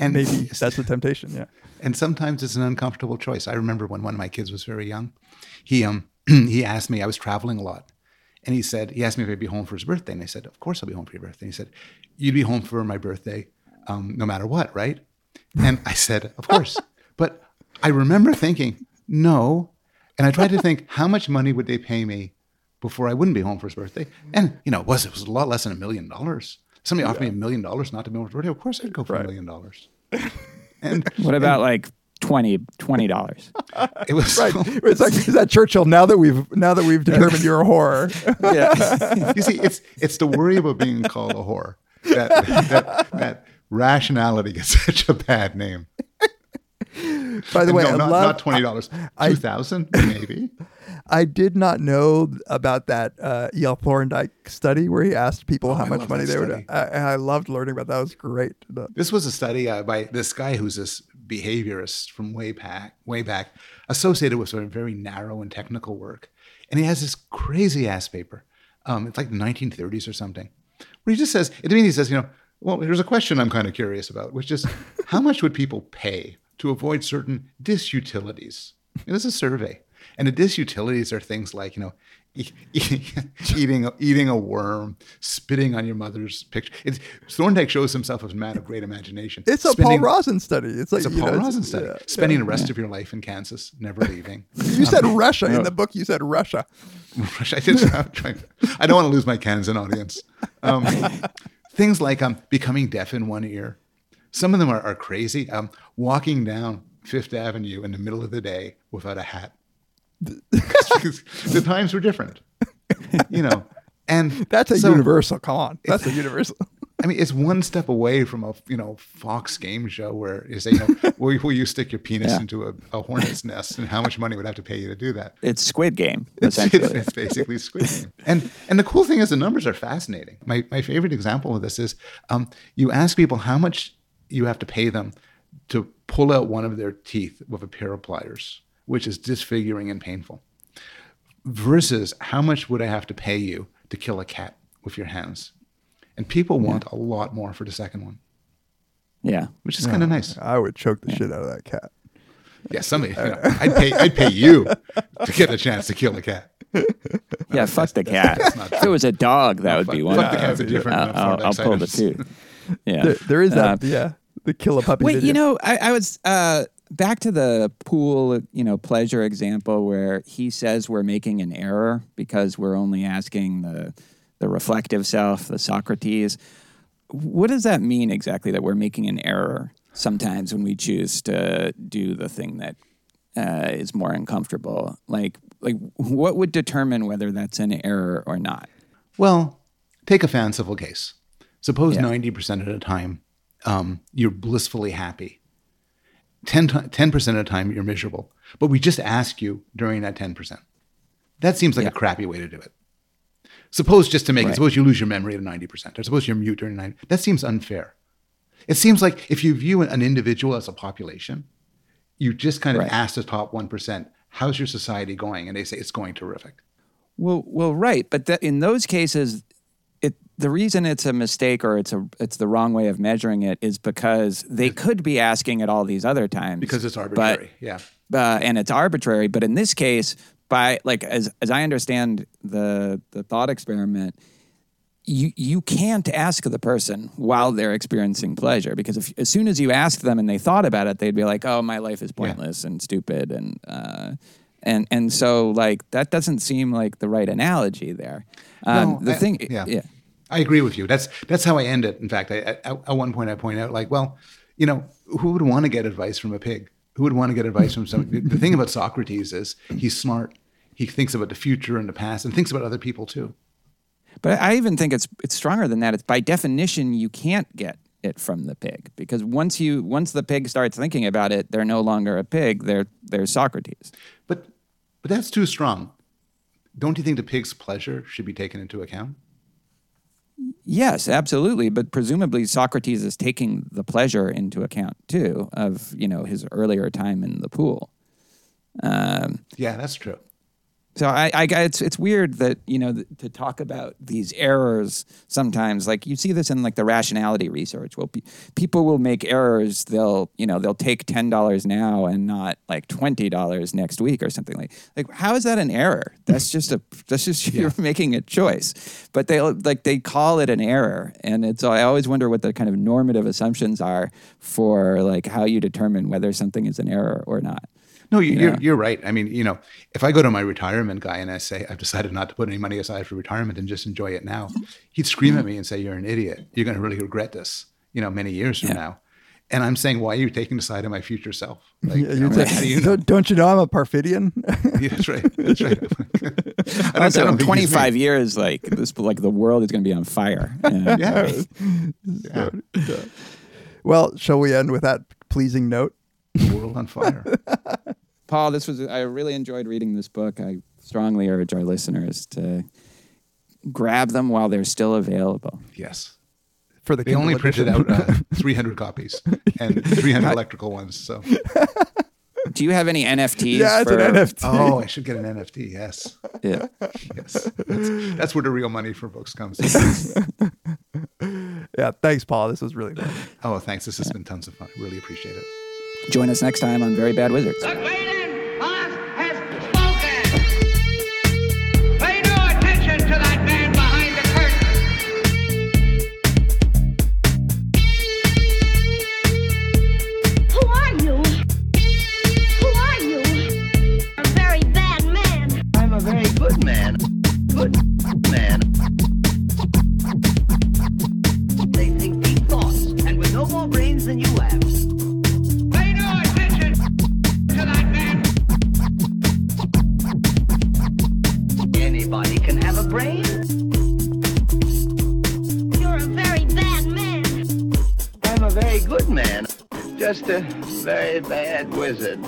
And- maybe that's the temptation yeah and sometimes it's an uncomfortable choice. I remember when one of my kids was very young, he um he asked me. I was traveling a lot, and he said he asked me if I'd be home for his birthday, and I said, "Of course I'll be home for your birthday." He said, "You'd be home for my birthday, um, no matter what, right?" And I said, "Of course," I remember thinking, "No," and I tried to think how much money would they pay me before I wouldn't be home for his birthday, and you know, it was it was a lot less than a million dollars. Somebody offered me a million dollars not to be home for his birthday. Of course, I'd go for a million dollars. And What about like 20 dollars? it was right so- it's like is that churchill now that we've now that we've determined you're a whore yeah. you see, it's it's the worry about being called a whore that that, that rationality gets such a bad name. By the way no, not, love- not twenty dollars, two thousand maybe. I did not know about that uh, E.L. Thorndike study where he asked people how Oh, I much money they would. I, I loved learning about that. That was great. This was a study uh, by this guy who's this behaviorist from way back, way back, associated with sort of very narrow and technical work, and he has this crazy ass paper. Um, it's like the 1930s or something, where he just says, it means he says, you know, well, here's a question I'm kind of curious about, which is, how much would people pay to avoid certain disutilities? And this is a survey, and the disutilities are things like, you know. e- e- eating eating a worm, spitting on your mother's picture. It's, Thorndike shows himself as a man of great imagination. It's a Spending- Paul Rozin study. It's like It's a Paul know, Rozin study. yeah, Spending yeah. the rest of your life in Kansas, never leaving. You said Russia in the book. You said Russia. I did. I'm trying. I don't want to lose my Kansan audience. Um, things like um, becoming deaf in one ear. Some of them are, are crazy. Um, walking down Fifth Avenue in the middle of the day without a hat. The times were different, you know. And That's a so- universal. Come on, that's a universal. I mean, it's one step away from a you know Fox game show where you say, you know, will, will you stick your penis Yeah. into a, a hornet's nest, and how much money would have to pay you to do that? It's Squid Game, It's, it's basically Squid Game. And and the cool thing is the numbers are fascinating. My my favorite example of this is um, you ask people how much you have to pay them to pull out one of their teeth with a pair of pliers, which is disfiguring and painful, versus how much would I have to pay you to kill a cat with your hands? And people want a lot more for the second one, yeah. which is kind of nice. I would choke the shit out of that cat. Yeah, somebody, you know, I'd pay I'd pay you to get a chance to kill a cat. Yeah, fuck the cat. If it was a dog, that would fuck- be one. fuck the cat's a different I'll, I'll, I'll pull the Thorndike's tooth. Yeah. There, there is that. Uh, yeah, the kill a puppy. Wait, video. you know, I, I was uh, back to the pool, you know, pleasure example where he says we're making an error because we're only asking the the reflective self, the Socrates. What does that mean exactly? That we're making an error sometimes when we choose to do the thing that uh, is more uncomfortable. Like, like what would determine whether that's an error or not? Well, take a fanciful case. Suppose Yeah. ninety percent of the time um, you're blissfully happy. 10 percent of the time you're miserable. But we just ask you during that ten percent. That seems like Yeah. a crappy way to do it. Suppose just to make Right. it. Suppose you lose your memory at ninety percent, or suppose you're mute during ninety. That seems unfair. It seems like if you view an individual as a population, you just kind of Right. ask the top one percent, "How's your society going?" And they say it's going terrific. Well, well, right, but that in those cases, the reason it's a mistake or it's a it's the wrong way of measuring it is because they could be asking it all these other times Because it's but- arbitrary. yeah. uh, and it's arbitrary. But in this case, by like as as I understand the the thought experiment, you you can't ask the person while they're experiencing pleasure because if as soon as you ask them and they thought about it, they'd be like, "Oh, my life is pointless and stupid," and uh, and and so like that doesn't seem like the right analogy there. Um, No, the I- thing, yeah. yeah. I agree with you. That's that's how I end it. In fact, I, I, at one point I point out, like, well, you know, who would want to get advice from a pig? Who would want to get advice from some? the thing about Socrates is he's smart. He thinks about the future and the past, and thinks about other people too. But I even think it's it's stronger than that. It's by definition you can't get it from the pig because once you once the pig starts thinking about it, they're no longer a pig. They're they're Socrates. But but that's too strong. Don't you think the pig's pleasure should be taken into account? Yes, absolutely. But presumably Socrates is taking the pleasure into account too of you know his earlier time in the pool. Um, Yeah, that's true. So I, I, it's it's weird that you know th- to talk about these errors sometimes. Like you see this in like the rationality research. Well, pe- people will make errors. They'll you know they'll take ten dollars now and not like twenty dollars next week or something like. Like how is that an error? That's just a that's just you're making a choice. But they like they call it an error, and it's I always wonder what the kind of normative assumptions are for like how you determine whether something is an error or not. No, you, Yeah. you're you're right. I mean, you know, if I go to my retirement guy and I say I've decided not to put any money aside for retirement and just enjoy it now, he'd scream at me and say, "You're an idiot. You're going to really regret this." You know, many years from Yeah. now. And I'm saying, why are you taking the side of my future self? Like, Yeah, you you know, take- do you know? don't, don't you know I'm a Parfitian? Yeah, that's right. That's right. I don't- I Also, don't in 25 years, like this, like the world is going to be on fire. Yeah. Yeah. yeah. well, shall we end with that pleasing note? The world on fire. Paul, this was I really enjoyed reading this book. I strongly urge our listeners to grab them while they're still available. Yes. For the They only printed out uh, 300 copies and 300 electrical ones. So, Do you have any NFTs? yeah, it's for, an NFT. oh, I should get an NFT. Yes. Yeah. Yes. That's, that's where the real money for books comes. Yeah, thanks, Paul. This was really fun. Oh, thanks. This has been tons of fun. Really appreciate it. Join us next time on Very Bad Wizards. Man. Good man. They think deep thoughts, and with no more brains than you have. Pay no attention to that man. Anybody can have a brain. You're a very bad man. I'm a very good man. Just a very bad wizard.